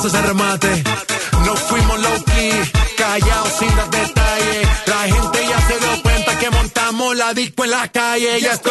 En mi casa se remate. No fuimos low key, callados sin dar detalles. La gente ya se dio cuenta que montamos la disco en la calle. Ya esto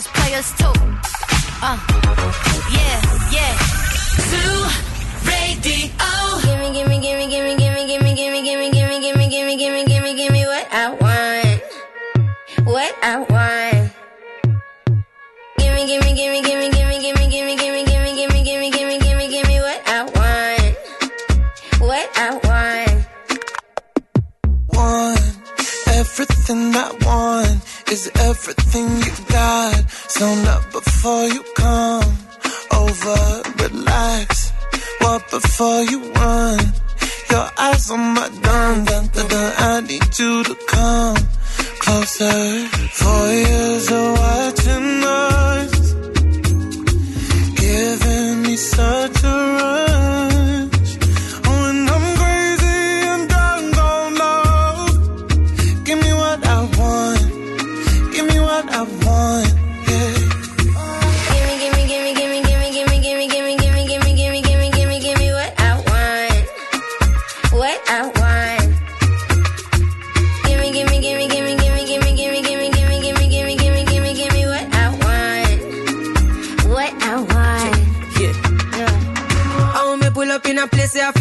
Is players too. Uh, yeah, yeah. Zoo Radio. Gimme, gimme, gimme, gimme, gimme, gimme, gimme, gimme, gimme, gimme, gimme, gimme, gimme, gimme what I want. What I want. Gimme, gimme, gimme, gimme, gimme, gimme, gimme, gimme, gimme, gimme, gimme, gimme, gimme, gimme what I want. What I want. want. Everything I want is everything you got. So not before you come over, relax. What before you run? Your eyes on my dun dun dun dun. I need you to come closer. Four years of watching us, giving me such a rush.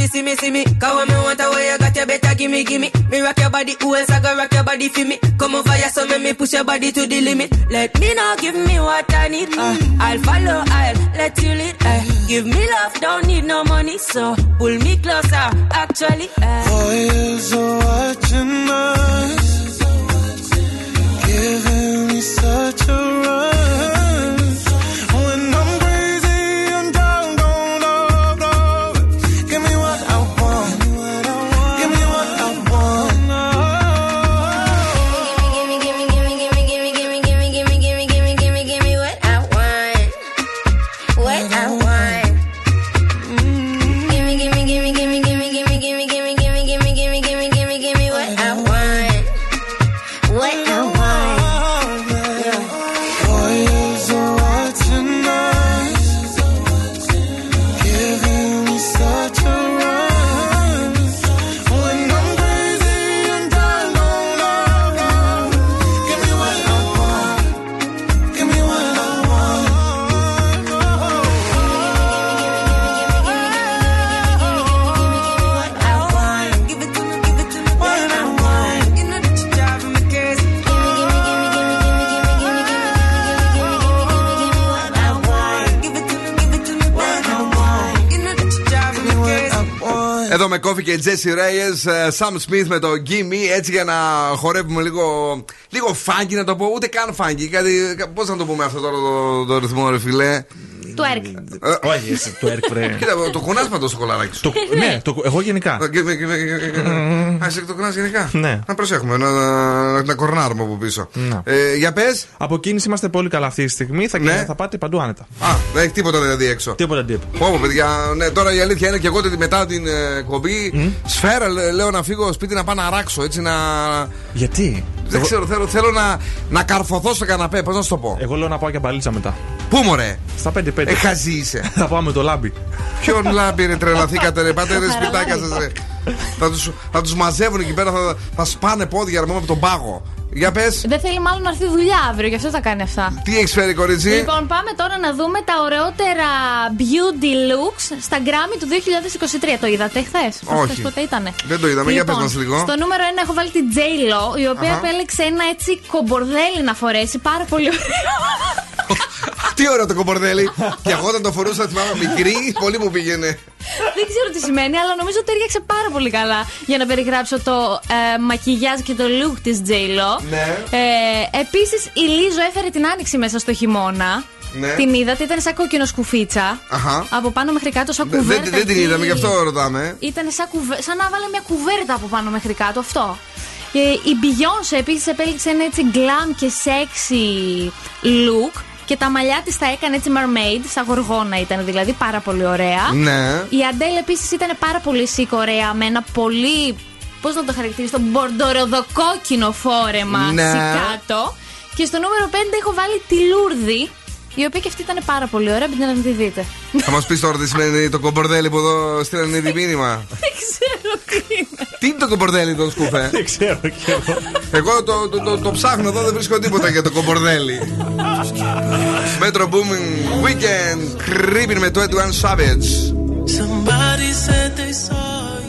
See me, see me. Cause when me want a way you got you better give me, give me. Me rock your body, who else I go rock your body for me? Come over here, so make me push your body to the limit. Let me know, give me what I need. Uh, I'll follow, I'll let you lead. Uh, give me love, don't need no money, so pull me closer. Actually, uh, Four years of watching us, giving me such a rush. Εδώ με Coffee και Jesse Reyes, ε, Sam Smith με το Gimme, έτσι για να χορεύουμε λίγο, λίγο φάγκι να το πω, ούτε καν φάγκι. Κάτι, πώς να το πούμε αυτό τώρα το, το ρυθμό, ρε φιλέ. Του ΕΡΚ. Όχι, εσύ, το έρκ, βρε. Κοίτα, το κουνάς με το σοκολαράκι σου. Το- Ναι, το- εγώ γενικά. Α, εσύ το κουνάς γενικά. Ναι. Να προσέχουμε, να, να, να κορνάρουμε από πίσω. Να. Ε, για πες. Από κίνηση είμαστε πολύ καλά αυτή τη στιγμή. Θα, Ναι. θα πάτε παντού άνετα. Α, δεν έχει τίποτα δηλαδή έξω. Τίποτα τίποτα. Πω, πω, παιδιά, ναι, τώρα η αλήθεια είναι και εγώ ότι μετά την ε, εκπομπή σφαίρα λέ- λέω να φύγω σπίτι να πάω να ράξω έτσι να. Γιατί; Δεν ξέρω, θέλω, θέλω να, να καρφωθώ στο καναπέ, πώς να σου το πω; Εγώ λέω να πάω και μπαλίτσα μετά. Πού μωρέ, Στα 5-5. ε, χαζή είσαι. θα πάω με το λάμπι. Ποιον λάμπη ρε, τρελαθήκατε ρε, πάτε ρε σπιτάκια σας ρε. Θα τους, θα τους μαζεύουν εκεί πέρα, θα, θα σπάνε πόδια ρε, μόνο από τον πάγο. Για πες, Δεν θέλει μάλλον να έρθει δουλειά αύριο, γι' αυτό τα κάνει αυτά. τι έχεις φέρει κορίτσι; Λοιπόν, πάμε τώρα να δούμε τα ωραιότερα beauty looks στα Grammy του 2023. Το είδατε χθες; Όχι. ποτέ ήτανε; Δεν το είδαμε, για πες μας λίγο. Στο νούμερο 1 έχω βάλει την J-Lo, η οποία Αχα. επέλεξε ένα έτσι κομπορδέλι να φορέσει. Πάρα πολύ ωραίο. Τι ωραίο το κομπορδέλι. και εγώ όταν το φορούσα, θυμάμαι μικρή, πολύ μου πήγαινε. Δεν ξέρω τι σημαίνει, αλλά νομίζω ότι έριξε πάρα πολύ καλά για να περιγράψω το ε, μακιγιάζ και το look της J-Lo. Ναι. Ε, Επίσης, η Λίζο έφερε την άνοιξη μέσα στο χειμώνα. Ναι. Την είδατε, ήταν σαν κόκκινο σκουφίτσα. Αχα. Από πάνω μέχρι κάτω, σαν Δεν, κουβέρτα. δεν, δεν την εκεί. είδαμε, γι' αυτό ρωτάμε. Ήταν σαν, κουβε... σαν να βάλε μια κουβέρτα από πάνω μέχρι κάτω, αυτό. Και η Beyoncé επίσης επέλεξε ένα έτσι glam και sexy look. Και τα μαλλιά της τα έκανε έτσι mermaid, σαν γοργόνα ήταν δηλαδή, πάρα πολύ ωραία. Ναι. Η Αντέλ επίσης ήταν πάρα πολύ σικ ωραία, με ένα πολύ. Πώς να το χαρακτηρίσω, το μπορντοροδοκόκκινο φόρεμα Ναι. σικάτο. Και στο νούμερο 5 έχω βάλει τη Λούρδη, η οποία και αυτή ήταν πάρα πολύ ωραία, μπείτε να τη δείτε. Θα μας πεις τώρα τι σημαίνει το κομπορδέλι που εδώ στείλανε ήδη μήνυμα. Δεν ξέρω τι είναι. Τι είναι το κομπορδέλι, το σκούφε. Δεν ξέρω κι εγώ. Εγώ το, το, το, το ψάχνω εδώ, δεν βρίσκω τίποτα για το κομπορδέλι. Metro Booming Weekend Creeping με 21 Savage. Somebody said they saw you.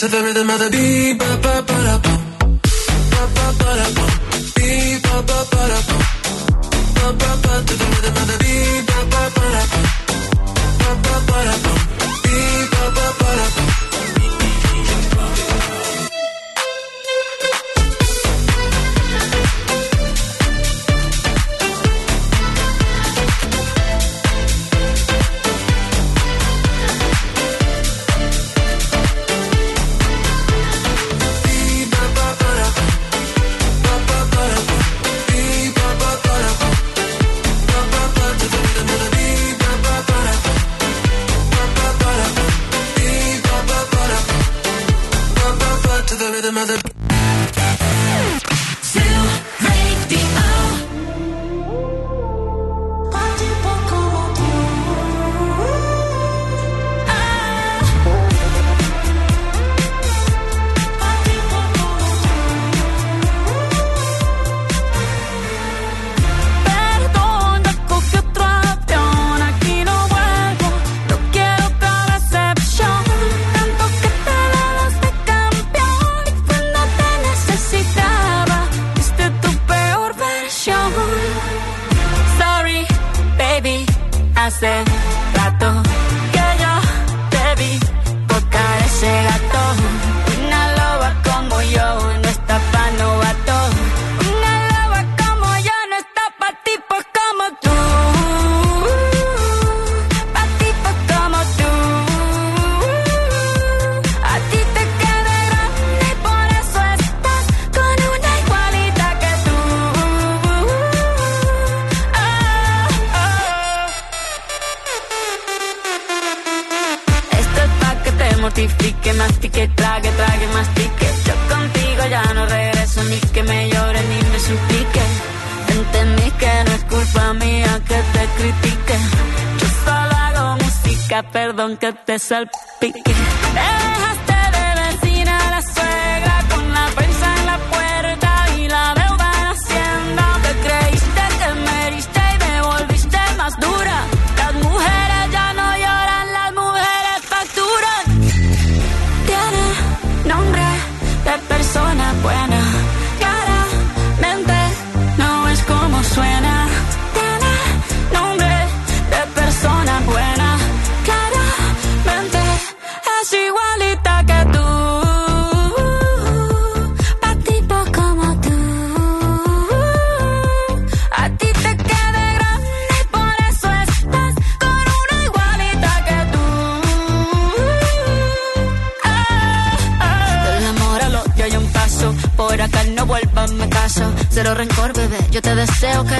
to the rhythm of the beat, ba ba ba da bum, ba ba ba da bum, beat, ba ba ba da bum, ba ba ba to the rhythm of the beat, ba ba ba da bum, ba ba ba da bum. self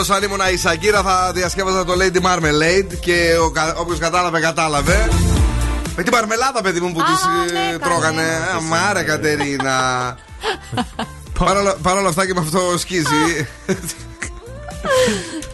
Εγώ πάντω, αν ήμουν η Σακύρα, θα διασκεύαζα το Lady Marmalade και όποιος κατάλαβε, κατάλαβε. Με την μαρμελάδα, παιδί μου, που της τρώγανε. Αμάρα, Κατερίνα. Παρ' όλα- Παρ' όλα αυτά και με αυτό σκίζει.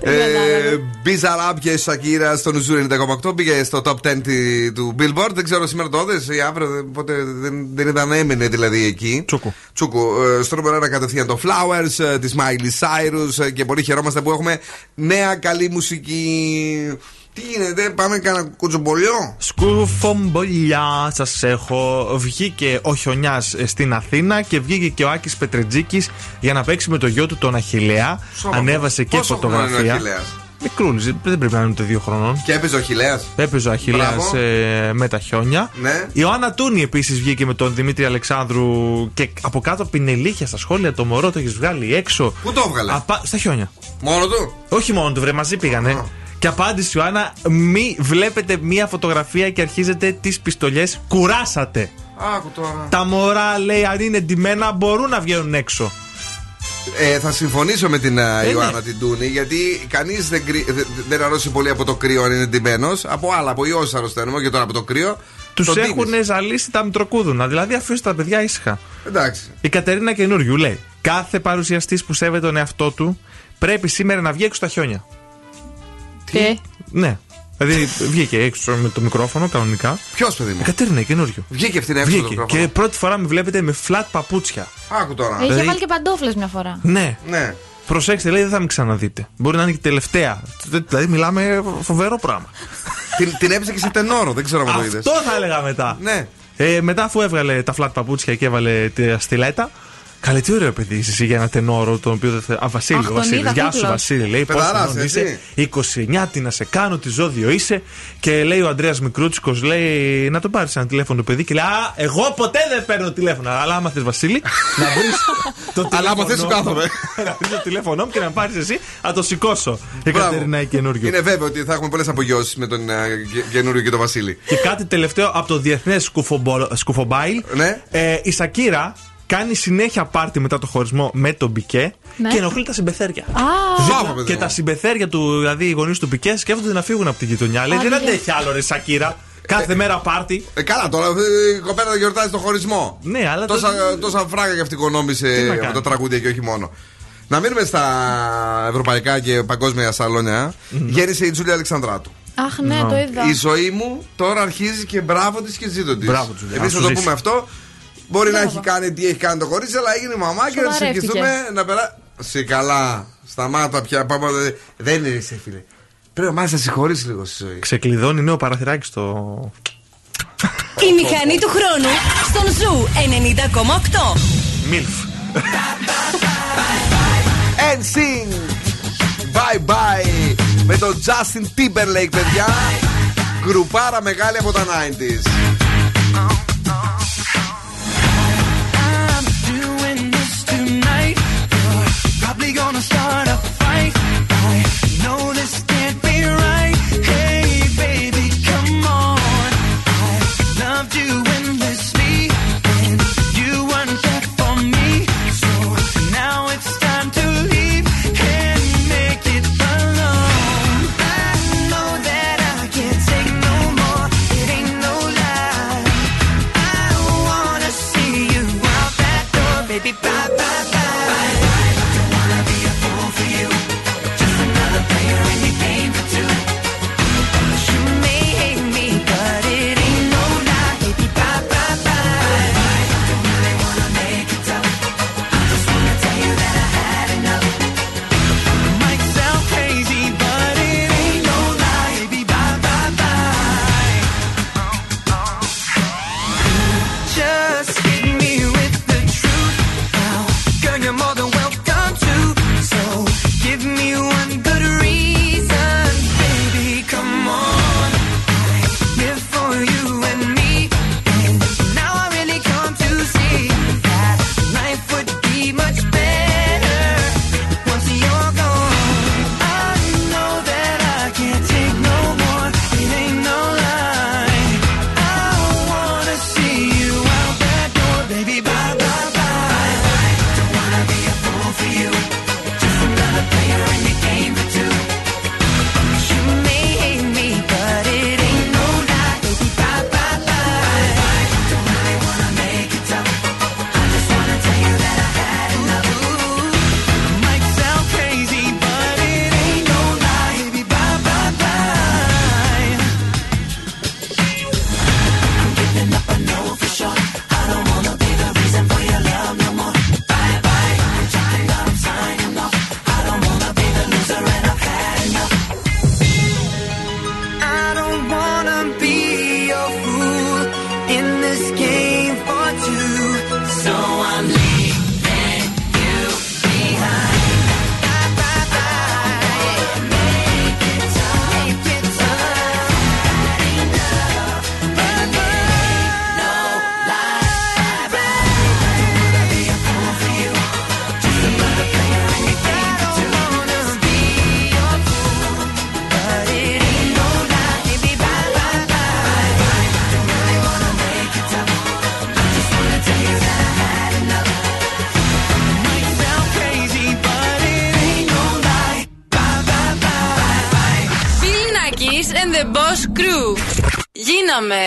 Ε, Μπίζα Λάμπ και Σακύρα στο Νουζούρι 90,8 πήγε στο top 10 τη- του Billboard. Δεν ξέρω σήμερα το έδωσε ή αύριο. δεν- Πότε δεν, δεν ήταν, έμεινε δηλαδή εκεί. Τσούκου. Τσούκου. Ε, στο νούμερο 1 κατευθείαν το Flowers ε, της Miley Cyrus ε, και πολύ χαιρόμαστε που έχουμε νέα καλή μουσική. Τι γίνεται, πάμε κάνα κουτσομπολιό; Σκουφομπολιά σας έχω. Βγήκε ο Χιονιάς στην Αθήνα και βγήκε και ο Άκης Πετρετζίκης για να παίξει με το γιο του τον Αχηλέα. Σώμα. Ανέβασε και Πόσο χρόνο είναι ο φωτογραφία. Αχιλλέας; Μικρούλης, δεν πρέπει να είναι ούτε δύο χρονών. Και έπαιζε ο Χιλέα. Έπαιζε ο Αχηλέας Μπράβο. με τα χιόνια. Ναι. Η Ιωάννα Τούνη επίσης βγήκε με τον Δημήτρη Αλεξάνδρου και από κάτω πινελίχια στα σχόλια. Το μωρό το έχεις βγάλει έξω. Πού το έβγαλε; Απα... Στα χιόνια. Μόνο του; Όχι μόνο του, βρε, μαζί πήγανε. Και απάντηση Ιωάννα, μη βλέπετε μία φωτογραφία και αρχίζετε τις πιστολιές. Κουράσατε. Άκου τώρα. Τα μωρά, λέει, αν είναι ντυμένα, μπορούν να βγαίνουν έξω. Ε, θα συμφωνήσω με την ε, ναι. Ιωάννα την Τούνη γιατί κανείς δεν, κρυ- δεν, δεν αρρώσει πολύ από το κρύο αν είναι ντυμένος. Από άλλα, από ιό αρρωσταίνουμε και τώρα από το κρύο. Τους το έχουν ντύνεις. ζαλίσει τα μητροκούδουνα. Δηλαδή, αφήστε τα παιδιά ήσυχα. Εντάξει. Η Κατερίνα Καινούριου λέει: Κάθε παρουσιαστής που σέβεται τον εαυτό του πρέπει σήμερα να βγει έξω στα χιόνια. Τι; Ναι. Δηλαδή βγήκε έξω με το μικρόφωνο κανονικά. Ποιος παιδί μου; Η Κατερίνα Καινούριου. Βγήκε αυτήν έξω το Βγήκε. μικρόφωνο. Και πρώτη φορά με βλέπετε με φλατ παπούτσια. Άκου τώρα. Είχε Δηλαδή- βάλει και παντόφλες μια φορά. Ναι. Ναι. Προσέξτε, λέει, δεν θα με ξαναδείτε. Μπορεί να είναι και τελευταία. Δηλαδή, μιλάμε φοβερό πράγμα. την, την έπαιζε και σε τενόρο, δεν ξέρω αν το είδες. Αυτό θα έλεγα μετά. Ναι. Ε, μετά, αφού έβγαλε τα φλατ παπούτσια και έβαλε τη στιλέτα. Καλή, τι ωραίο παιδί είσαι εσύ για ένα τενόρο, τον οποίο δεν θε... Α, Βασίλη, Αχ, ο τον Βασίλη. είδα Γεια σου, κούκλος. Βασίλη. Λέει, πόσο Παιδαράς, χρονών έτσι. είσαι. 29, τι να σε κάνω, τι ζώδιο είσαι. Και λέει ο Αντρέα Μικρούτσικος, λέει, να τον πάρεις ένα τηλέφωνο το παιδί. Και λέει, Α, εγώ ποτέ δεν παίρνω τηλέφωνο. Αλλά άμα θες, Βασίλη, να βρεις το Αλλά άμα θες, σου τηλέφωνο μου, κάθομαι. Να βρεις το τηλέφωνό μου και να πάρεις εσύ, να το σηκώσω. Η Μπράβο. Κατερίνα η καινούριο. Είναι βέβαιο ότι θα έχουμε πολλές απογειώσεις με τον ε, και- καινούριο και τον Βασίλη. Και κάτι τελευταίο από το διεθνές σκουφομπάιλ. Ναι. Ε, η Σακύρα κάνει συνέχεια πάρτι μετά το χωρισμό με τον Πικέ Ναι. και ενοχλεί τα συμπεθέρια. Α, Μπράβο, παιδί και μου. τα συμπεθέρια του, δηλαδή οι γονείς του Πικέ, σκέφτονται να φύγουν από την γειτονιά. Λέει δεν Άντε. αντέχει άλλο ρε Σακύρα. Κάθε μέρα πάρτι. Ε, καλά, τώρα ε, η κοπέλα θα γιορτάζει το χωρισμό. Ναι, αλλά. Τόσα, το- τόσα φράγκα και αυτή Τι οικονόμησε να από κάνει. τα τραγούδια και όχι μόνο. Να μείνουμε στα ευρωπαϊκά και παγκόσμια σαλόνια. Γέννησε η Τζούλια Αλεξανδράτου. Αχ, ναι, το είδα. Η ζωή μου τώρα αρχίζει και μπράβο της και ζήτω της. Μπράβο, Τζούλια. Εμείς Να θα σου το ζήσει. πούμε αυτό. Μπορεί να Μπράβο. έχει κάνει τι έχει κάνει το κορίτσι, αλλά έγινε μαμά και να τη Σοβαρεύτηκε. ευχηθούμε να περάσει. Σε καλά. Σταμάτα πια. Πάμε, δεν είναι εσύ, φίλε. Πρέπει μάλιστα να συγχωρήσει λίγο στη ζωή. Ξεκλειδώνει νέο παραθυράκι στο. Η μηχανή του χρόνου στον Zoo 90,8. Μιλφ. NSYNC Bye bye Με τον Justin Timberlake παιδιά Γκρουπάρα μεγάλη από τα 90s gonna start a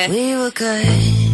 We were good.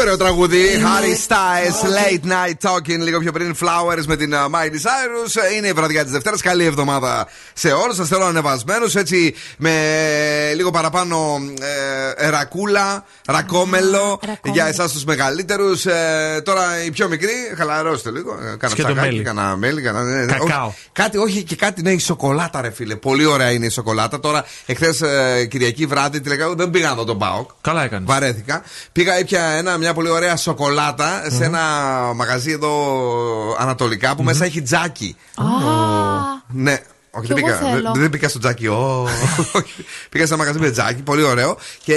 Ωραίο τραγούδι. Harry Styles, Late Night Talking. Λίγο πιο πριν Flowers με την uh, Miley Cyrus. Ε, Είναι η βραδιά της Δευτέρας. Καλή εβδομάδα σε όλους. Σας θέλω ανεβασμένους. Έτσι με λίγο παραπάνω ε, ρακούλα, ρακόμελο για εσάς τους μεγαλύτερους. Ε, τώρα οι πιο μικροί, χαλαρώστε λίγο. Ε, Κάνα Σκέτο ψακάκι, μέλι. κάνα μέλι. Κάνα, ναι, ναι. Κακάο. Όχι, κάτι, όχι και κάτι, ναι, η σοκολάτα, ρε φίλε. Πολύ ωραία είναι η σοκολάτα. Τώρα, εχθές Κυριακή βράδυ, τη λέγαμε, δεν πήγα να δω τον Πάοκ. Καλά έκανες. Βαρέθηκα. Πήγα, ήπια ένα, μια πολύ ωραία σοκολάτα σε ένα μαγαζί εδώ ανατολικά που μέσα έχει τζάκι. Ναι. Όχι, Κι δεν εγώ πήγα, θέλω. δεν, δεν πήγα στο τζάκι. ω. Όχι. πήγα σε ένα μαγαζί με τζάκι, πολύ ωραίο. Και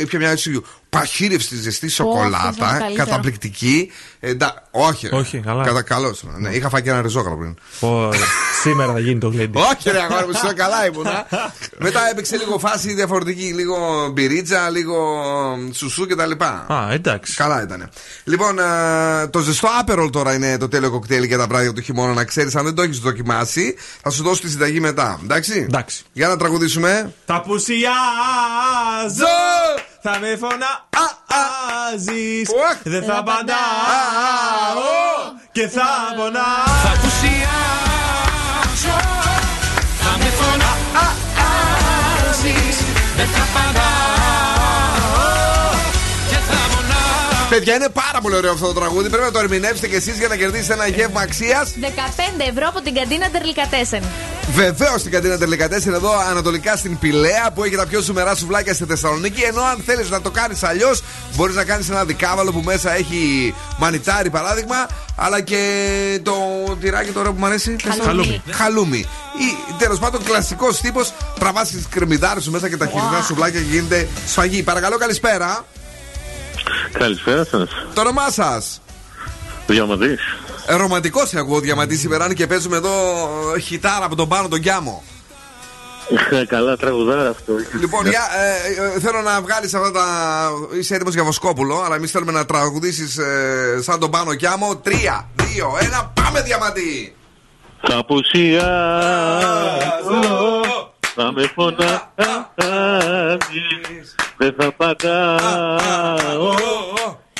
ήπια μια έτσι παχύρευστη ζεστής θες να σοκολάτα. καλύτερο. Καταπληκτική. Ε, ντα- όχι, ρε. Όχι, καλά. Κατα, καλώς. Ναι, είχα φάει και ένα ριζόγαλο πριν. Πω, σήμερα θα γίνει το γλέντι. Όχι, ρε αγόρι μου, σου καλά ήμουνα. Μετά έπαιξε λίγο φάση διαφορετική. Λίγο μπυρίτσα, λίγο σουσού κτλ. Α, εντάξει. Καλά ήταν. Λοιπόν, ε, το ζεστό άπερολ τώρα είναι το τέλειο κοκτέιλ για τα βράδια του χειμώνα. Να ξέρεις, αν δεν το έχεις δοκιμάσει, θα σου δώσω τη συνταγή μετά. Εντάξει; Εντάξει. Για να τραγουδήσουμε. Θα πουσιάζω Θα με φωνάζεις Δεν θα απαντάω. Και θα πονάω Θα πουσιάζω Θα με φωνάζεις Δεν θα απαντάω Παιδιά, είναι πάρα πολύ ωραίο αυτό το τραγούδι. Πρέπει να το ερμηνεύσετε κι εσείς για να κερδίσετε ένα γεύμα αξίας. 15 ευρώ από την καντίνα Τερλικατέσεν. Βεβαίως στην καντίνα Τελικατέσσερ εδώ ανατολικά στην Πηλαία που έχει τα πιο σουμερά σουβλάκια στη Θεσσαλονίκη. Ενώ αν θέλεις να το κάνεις αλλιώς, μπορείς να κάνεις ένα δικάβαλο που μέσα έχει μανιτάρι παράδειγμα, αλλά και το τυράκι τώρα που μου αρέσει. πες το. Χαλούμι. Χαλούμι. Ή τέλος πάντων κλασικός τύπος. Τραβάς τις κρεμμυδάρε σου μέσα και τα χοιρινά σουβλάκια και γίνεται σφαγή. Παρακαλώ, καλησπέρα. Καλησπέρα σας. Το όνομά σας; Διαμαντής. Ρομαντικός εγώ διαμαντής σήμερα είναι και παίζουμε εδώ ε, χιτάρα από τον πάνω τον Κιάμο. Καλά τραγουδάρα αυτό. Λοιπόν, για, ε, ε, θέλω να βγάλεις αυτά τα. Είσαι έτοιμος για Βοσκόπουλο, αλλά εμείς θέλουμε να τραγουδήσεις ε, σαν τον πάνω Κιάμο. Τρία, δύο, ένα, πάμε διαμαντή! Θα πουσιάζω Θα με φωνάζεις Δεν θα πατάω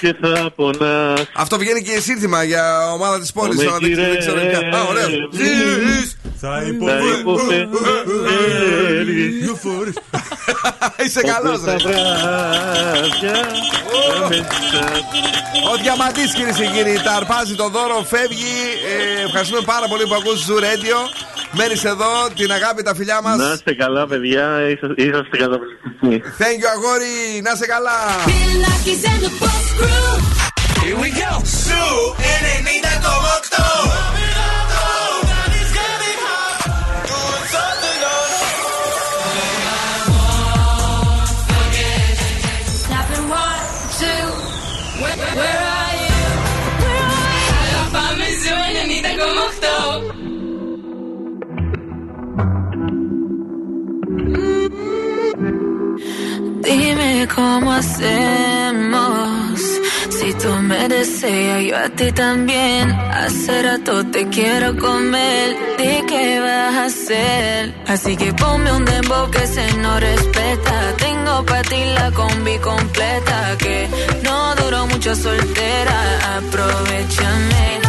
Και θα πονάς Αυτό βγαίνει και σύνθημα για ομάδα της πόλης. Με Αλλά δεν ξέρω- δεν ξέρω πια. Α, ωραίο. Ζεις. Θα υποφέρεις Είσαι καλός, Όπως τα ρε. βράδια θα με ζητάς. Ο διαμαντής, κυρίες και κύριοι, τα αρπάζει το δώρο, φεύγει. Ε, ευχαριστούμε πάρα πολύ που ακούς Zoo Radio. Μένεις εδώ, την αγάπη, τα φιλιά μας. Να είστε καλά παιδιά Είσαστε- Είσαστε καταπληκτικοί Thank you, αγόρι, να είσαι καλά. Here we go Σου 90,8 Dime cómo hacemos. Si tú me deseas, yo a ti también. Hace rato te quiero comer. ¿De qué vas a hacer? Así que ponme un dembow que se no respeta. Tengo para ti la combi completa. Que no duró mucho soltera. Aprovechame.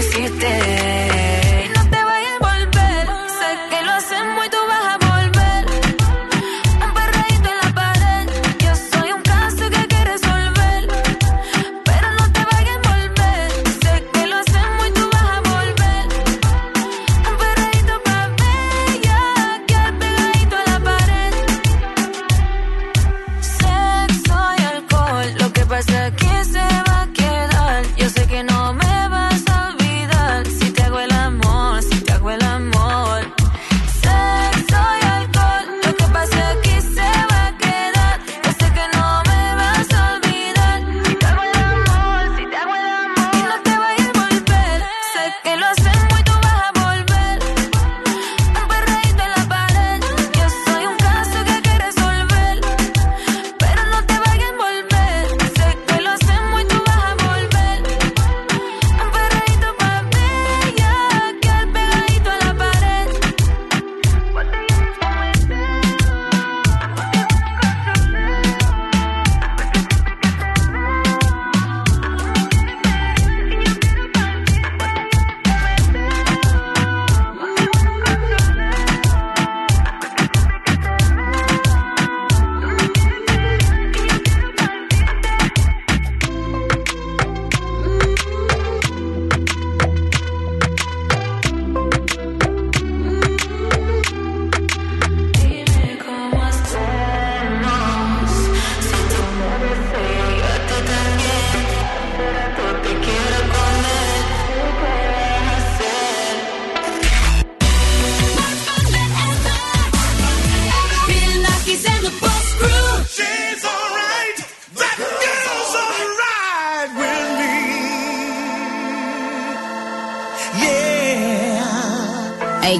Hiciste.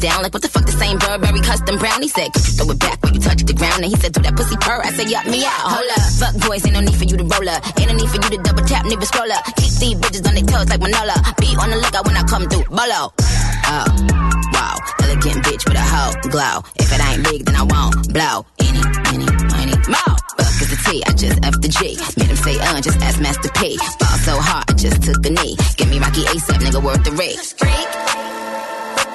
down. Like what the fuck the same Burberry custom brown? He said, could you throw it back when you touch the ground? And he said, do that pussy purr. I said, yup me out. Hold up. Fuck boys, ain't no need for you to roll up. Ain't no need for you to double tap, nigga scroll up. Keep these bitches on their toes like Manola. Be on the lookout when I come through. Bolo. Oh, wow. Elegant bitch with a hoe glow. If it ain't big, then I won't blow. Any, any, any, more. Fuck is the T, I just F the G. Made him say, uh, just ask Master P. Fall so hard, I just took a knee. Give me Rocky ASAP, nigga, worth the risk. Freak,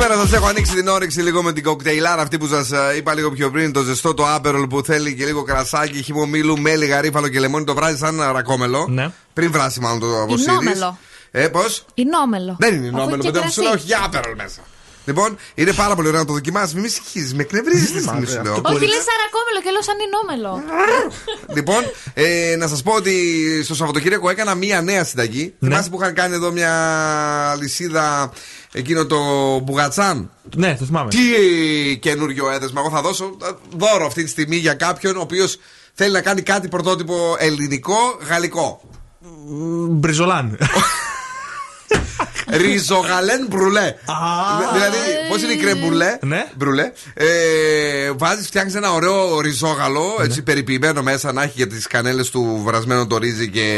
σήμερα Καλησπέρα σας. Έχω ανοίξει την όρεξη λίγο με την κοκτέιλάρα αυτή που σας είπα λίγο πιο πριν. Το ζεστό το άπερολ που θέλει και λίγο κρασάκι, χυμό μήλου, μέλι, γαρίφαλο και λεμόνι. Το βράζει σαν ρακόμελο. Ναι. Πριν βράσει μάλλον το αποσύρει. Ινόμελο. Ε, πώς; Ινόμελο. Δεν είναι Αφού νόμελο, και μετά κρασί. σου λέω έχει για άπερολ μέσα. Λοιπόν, είναι πάρα πολύ ωραίο να το δοκιμάσει. Μην με συγχύζει, με εκνευρίζεις τη στιγμή σου λέω. Όχι, λες σαρακόμελο και λέω σαν Ινόμελο. Λοιπόν, ε, να σας πω ότι στο Σαββατοκύριακο έκανα μία νέα συνταγή. Θυμάστε που είχαν κάνει εδώ μια λυσίδα εκείνο το μπουγατσάν; Ναι, το θυμάμαι. Τι καινούριο έδεσμα. Εγώ θα δώσω ε, δώρο αυτή τη στιγμή για κάποιον ο οποίος θέλει να κάνει κάτι πρωτότυπο ελληνικό, γαλλικό. Μπριζολάν. Ριζογαλέν μπρουλέ. δηλαδή, πώς είναι η κρέμ μπρουλέ; Ναι. μπρουλέ. Ε, Βάζεις, φτιάχνεις ένα ωραίο ριζόγαλο, έτσι περιποιημένο μέσα να έχει για τις κανέλες του βρασμένο το ρύζι και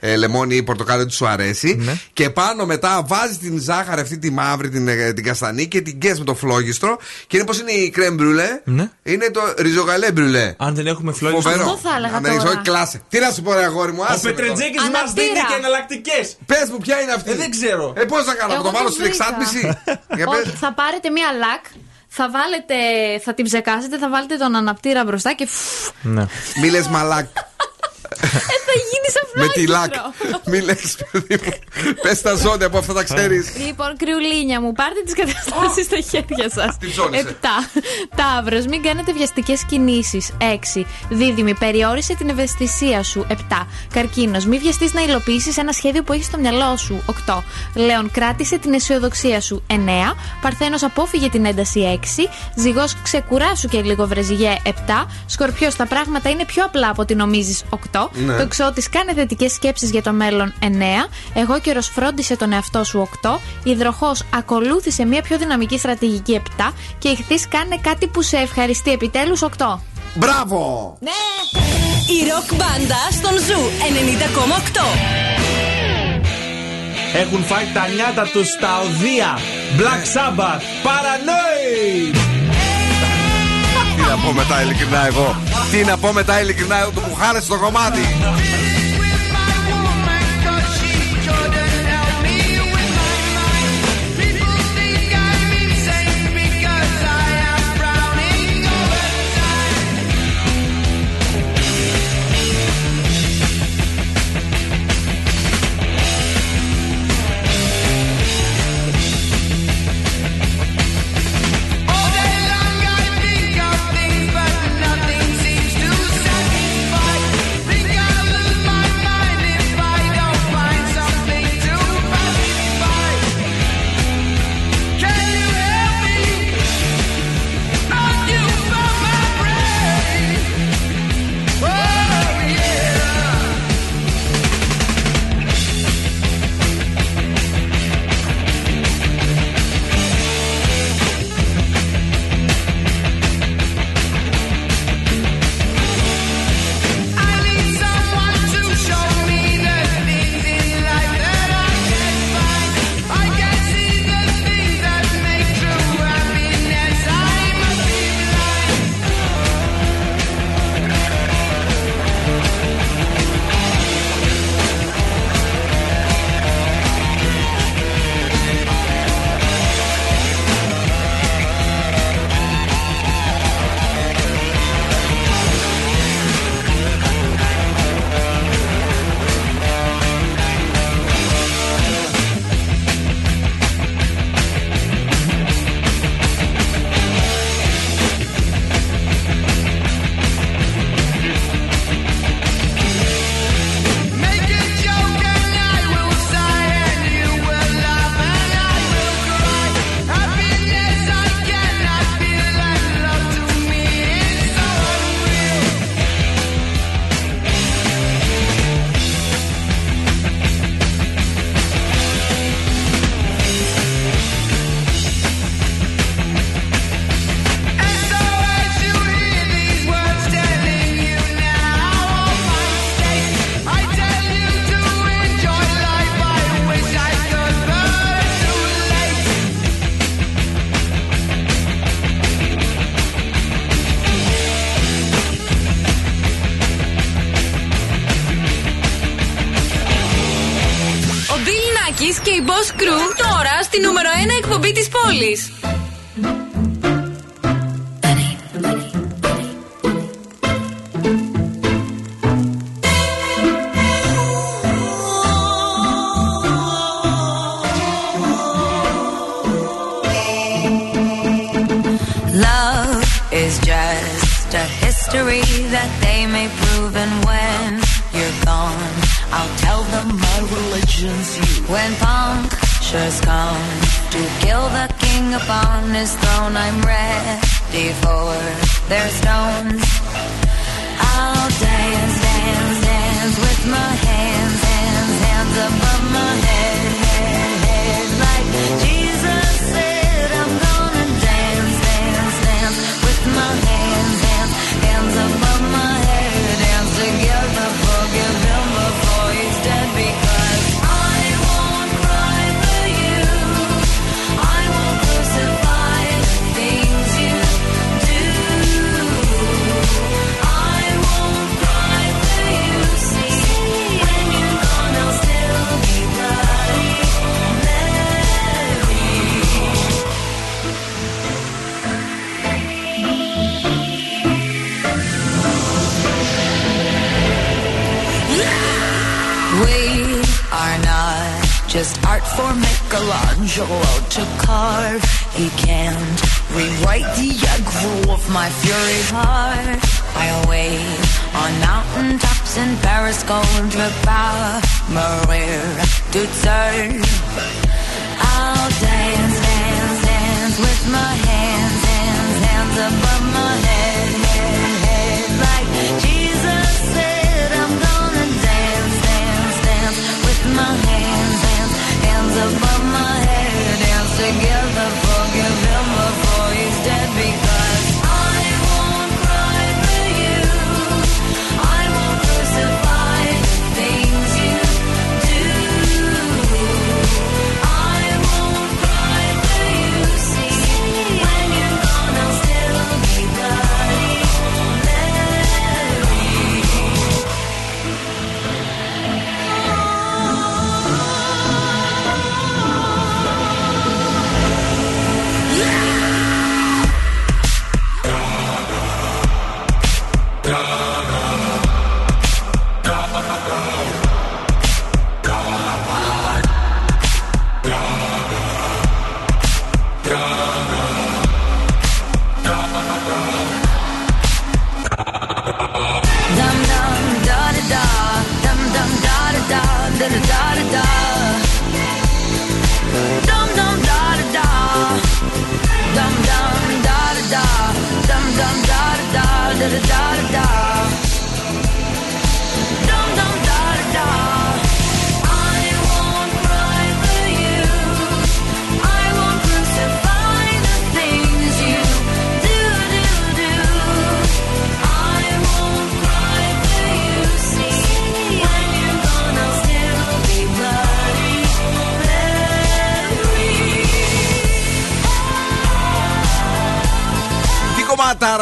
ε, λεμόνι ή πορτοκάλι ότι σου αρέσει. Ναι. Και πάνω μετά βάζεις την ζάχαρη αυτή τη μαύρη, την, ε, την καστανή και την κες με το φλόγιστρο. Και είναι πώς είναι η κρέμ μπρουλέ; Ναι. Είναι το ριζογαλέ μπρουλέ. Αν δεν έχουμε φλόγιστρο. Φοβερό. Αυτό θα έλεγα Αν δεν έχεις, τώρα. όχι, κλάσε. Τι να σου πω, ρε αγόρι μου, Ο άσε με Πετρετζέκη τώρα. μας Αναπτήρα. δίνει και εναλλακτικές. Πες μου, ποια είναι αυτή; Ε, δεν ξέρω. Ε, πώς θα κάνω, Εγώ θα το βάλω το στην βρήκα. εξάτμιση. Για πες. Όχι, θα πάρετε μία λακ, θα βάλετε, θα την ψεκάσετε, θα βάλετε τον αναπτήρα μπροστά και φου, Ναι. Μη λες μαλάκ. Ε, θα γίνει σαν Με τη λακ. φλάκιστρο. Μη λες, παιδί μου. Πες τα ζώδια που αυτά τα ξέρεις. Λοιπόν, κρυουλίνια μου, πάρτε τις καταστάσεις στα χέρια σας. Τι ψώνισε. 7. Ταύρος, μην κάνετε βιαστικές κινήσεις. 6. Δίδυμη, περιόρισε την ευαισθησία σου. 7. Καρκίνος, μην βιαστείς να υλοποιήσεις ένα σχέδιο που έχεις στο μυαλό σου. 8. Λέων, κράτησε την αισιοδοξία σου. 9. Παρθένος, απόφυγε την ένταση. 6. Ζυγός, ξεκουράσου και λίγο βρε Ζυγέ. 7. Σκορπιός, τα πράγματα είναι πιο απλά από ό,τι νομίζεις. 8. Ναι. Τοξότης, κάνε θετικές σκέψεις για το μέλλον. 9. Αιγόκερε, φρόντισε τον εαυτό σου. 8. Υδροχόε, ακολούθησε μια πιο δυναμική στρατηγική. 7. Και Ιχθύ, κάνε κάτι που σε ευχαριστεί. Επιτέλους 8. Μπράβο! Ναι! Η ροκ μπάντα στον Zoo 90,8. Έχουν φάει τα νιάτα τους στα οδεία. Black Sabbath. Paranoid. Τι να πω μετά ειλικρινά εγώ. Τι να πω μετά ειλικρινά εγώ. Το που χάρεσε το κομμάτι.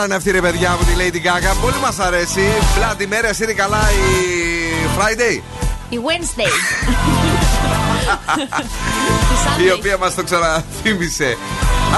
Κομματάρα είναι αυτή ρε παιδιά από τη Lady Gaga. Πολύ μας αρέσει. Πλάτη μέρα είναι καλά η Friday. Η Wednesday. η οποία μας το ξαναθύμισε.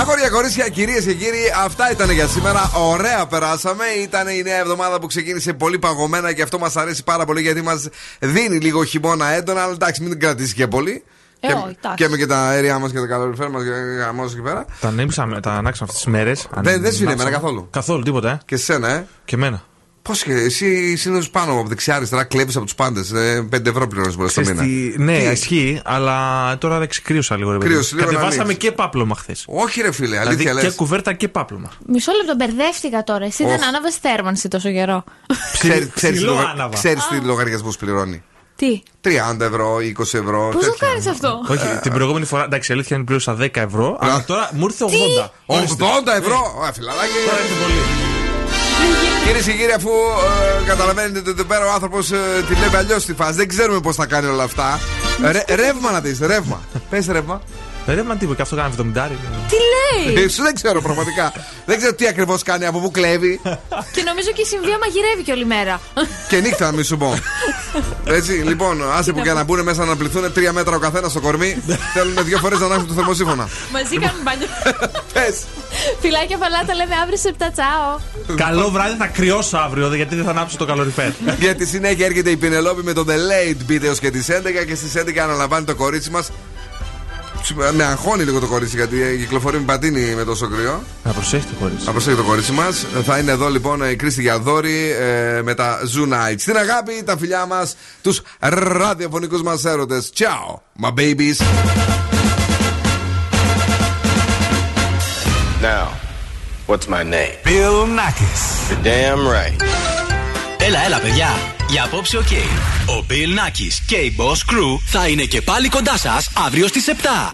Αγόρια, κορίτσια, κυρίες και κύριοι, αυτά ήταν για σήμερα. Ωραία περάσαμε. Ήταν η νέα εβδομάδα που ξεκίνησε πολύ παγωμένα και αυτό μας αρέσει πάρα πολύ γιατί μας δίνει λίγο χειμώνα έντονα. Αλλά εντάξει, μην την κρατήσει και πολύ. Ε, και, όχι, εντάξει. και με και τα αέρια μας και τα καλοριφέρ μας και γαμώ εκεί πέρα. Τα ανήψαμε, τα ανάξαμε αυτές τις μέρες. Δεν, δεν σου είναι εμένα καθόλου. Καθόλου, τίποτα, ε. Και σε σένα, ε. Και εμένα. Πώς και εσύ συνήθως πάνω από δεξιά-αριστερά κλέβεις από τους πάντες. 5 ευρώ πληρώνεις μπορείς στο Ξέρεις μήνα. τι- ναι, Τι; ισχύει, αλλά τώρα δεν ξεκρύωσα λίγο. Ρε, παιδί. Κρύωσε λίγο να Κατεβάσαμε ανοίξεις. και πάπλωμα χθες. Όχι, ρε φίλε, αλήθεια Δηλαδή λες. και κουβέρτα και πάπλωμα. Μισό λεπτό, μπερδεύτηκα τώρα. Εσύ δεν Οχ. άναβες θέρμανση τόσο καιρό. Ξέρεις ψηλό άναβα. τι λογαριασμούς πληρώνει. Τι, 30 ευρώ, 20 ευρώ. πώς το τέτοια. κάνεις αυτό; Όχι, την προηγούμενη φορά, εντάξει, η αλήθεια είναι πλήρωσα 10 ευρώ, αλλά τώρα μου ήρθε 80. Τι; 80 Ορίστε. ευρώ! Α, φιλαράκι. Τώρα ήρθε πολύ. Κυρίε και κύριοι, αφού ε, καταλαβαίνετε ότι εδώ πέρα ο άνθρωπος τη βλέπει αλλιώς τη φάση, δεν ξέρουμε πώς θα κάνει όλα αυτά. Ρε, ρεύμα να δεις, ρεύμα. Πες ρεύμα. Ρε, μα τίποτα, και αυτό κάνει 70. Τι λέει! Ε, Σου δεν ξέρω πραγματικά. δεν ξέρω τι ακριβώς κάνει, από πού κλέβει. και νομίζω και η συμβία μαγειρεύει και όλη μέρα. και νύχτα, να μην σου πω. Έτσι, λοιπόν, άσε που και να μπουν μέσα να πληθούν τρία μέτρα ο καθένας στο κορμί. Θέλουν δύο φορές να ανάψουν το θερμοσύφωνα. Μαζί κάνουν μπάνιο. Πες. Φιλάκια πολλά, τα λέμε αύριο σε 7 τσάω. Καλό βράδυ, θα κρυώσω αύριο γιατί δεν θα ανάψω το καλοριφέρ. Για τη συνέχεια έρχεται η Πινελόπη με το The Late Beat έως και τις 11 και στις 11 αναλαμβάνει το κορίτσι μας. Με αγχώνει λίγο το κορίτσι γιατί κυκλοφορεί με πατίνι με τόσο κρύο. Να προσέχει το κορίτσι. Να προσέχει το κορίτσι μας. Θα είναι εδώ λοιπόν η Κρίστη Γιαδόρη ε, με τα Zoo Nights. Στην αγάπη, τα φιλιά μας, τους ραδιοφωνικούς μας έρωτες. Ciao, my babies. Now, what's my name? Bill Nakis. You're damn right. Έλα, έλα, παιδιά. Για απόψε, οκ. Ο Bill Nackis και η Boss Crew θα είναι και πάλι κοντά σας αύριο στις 7.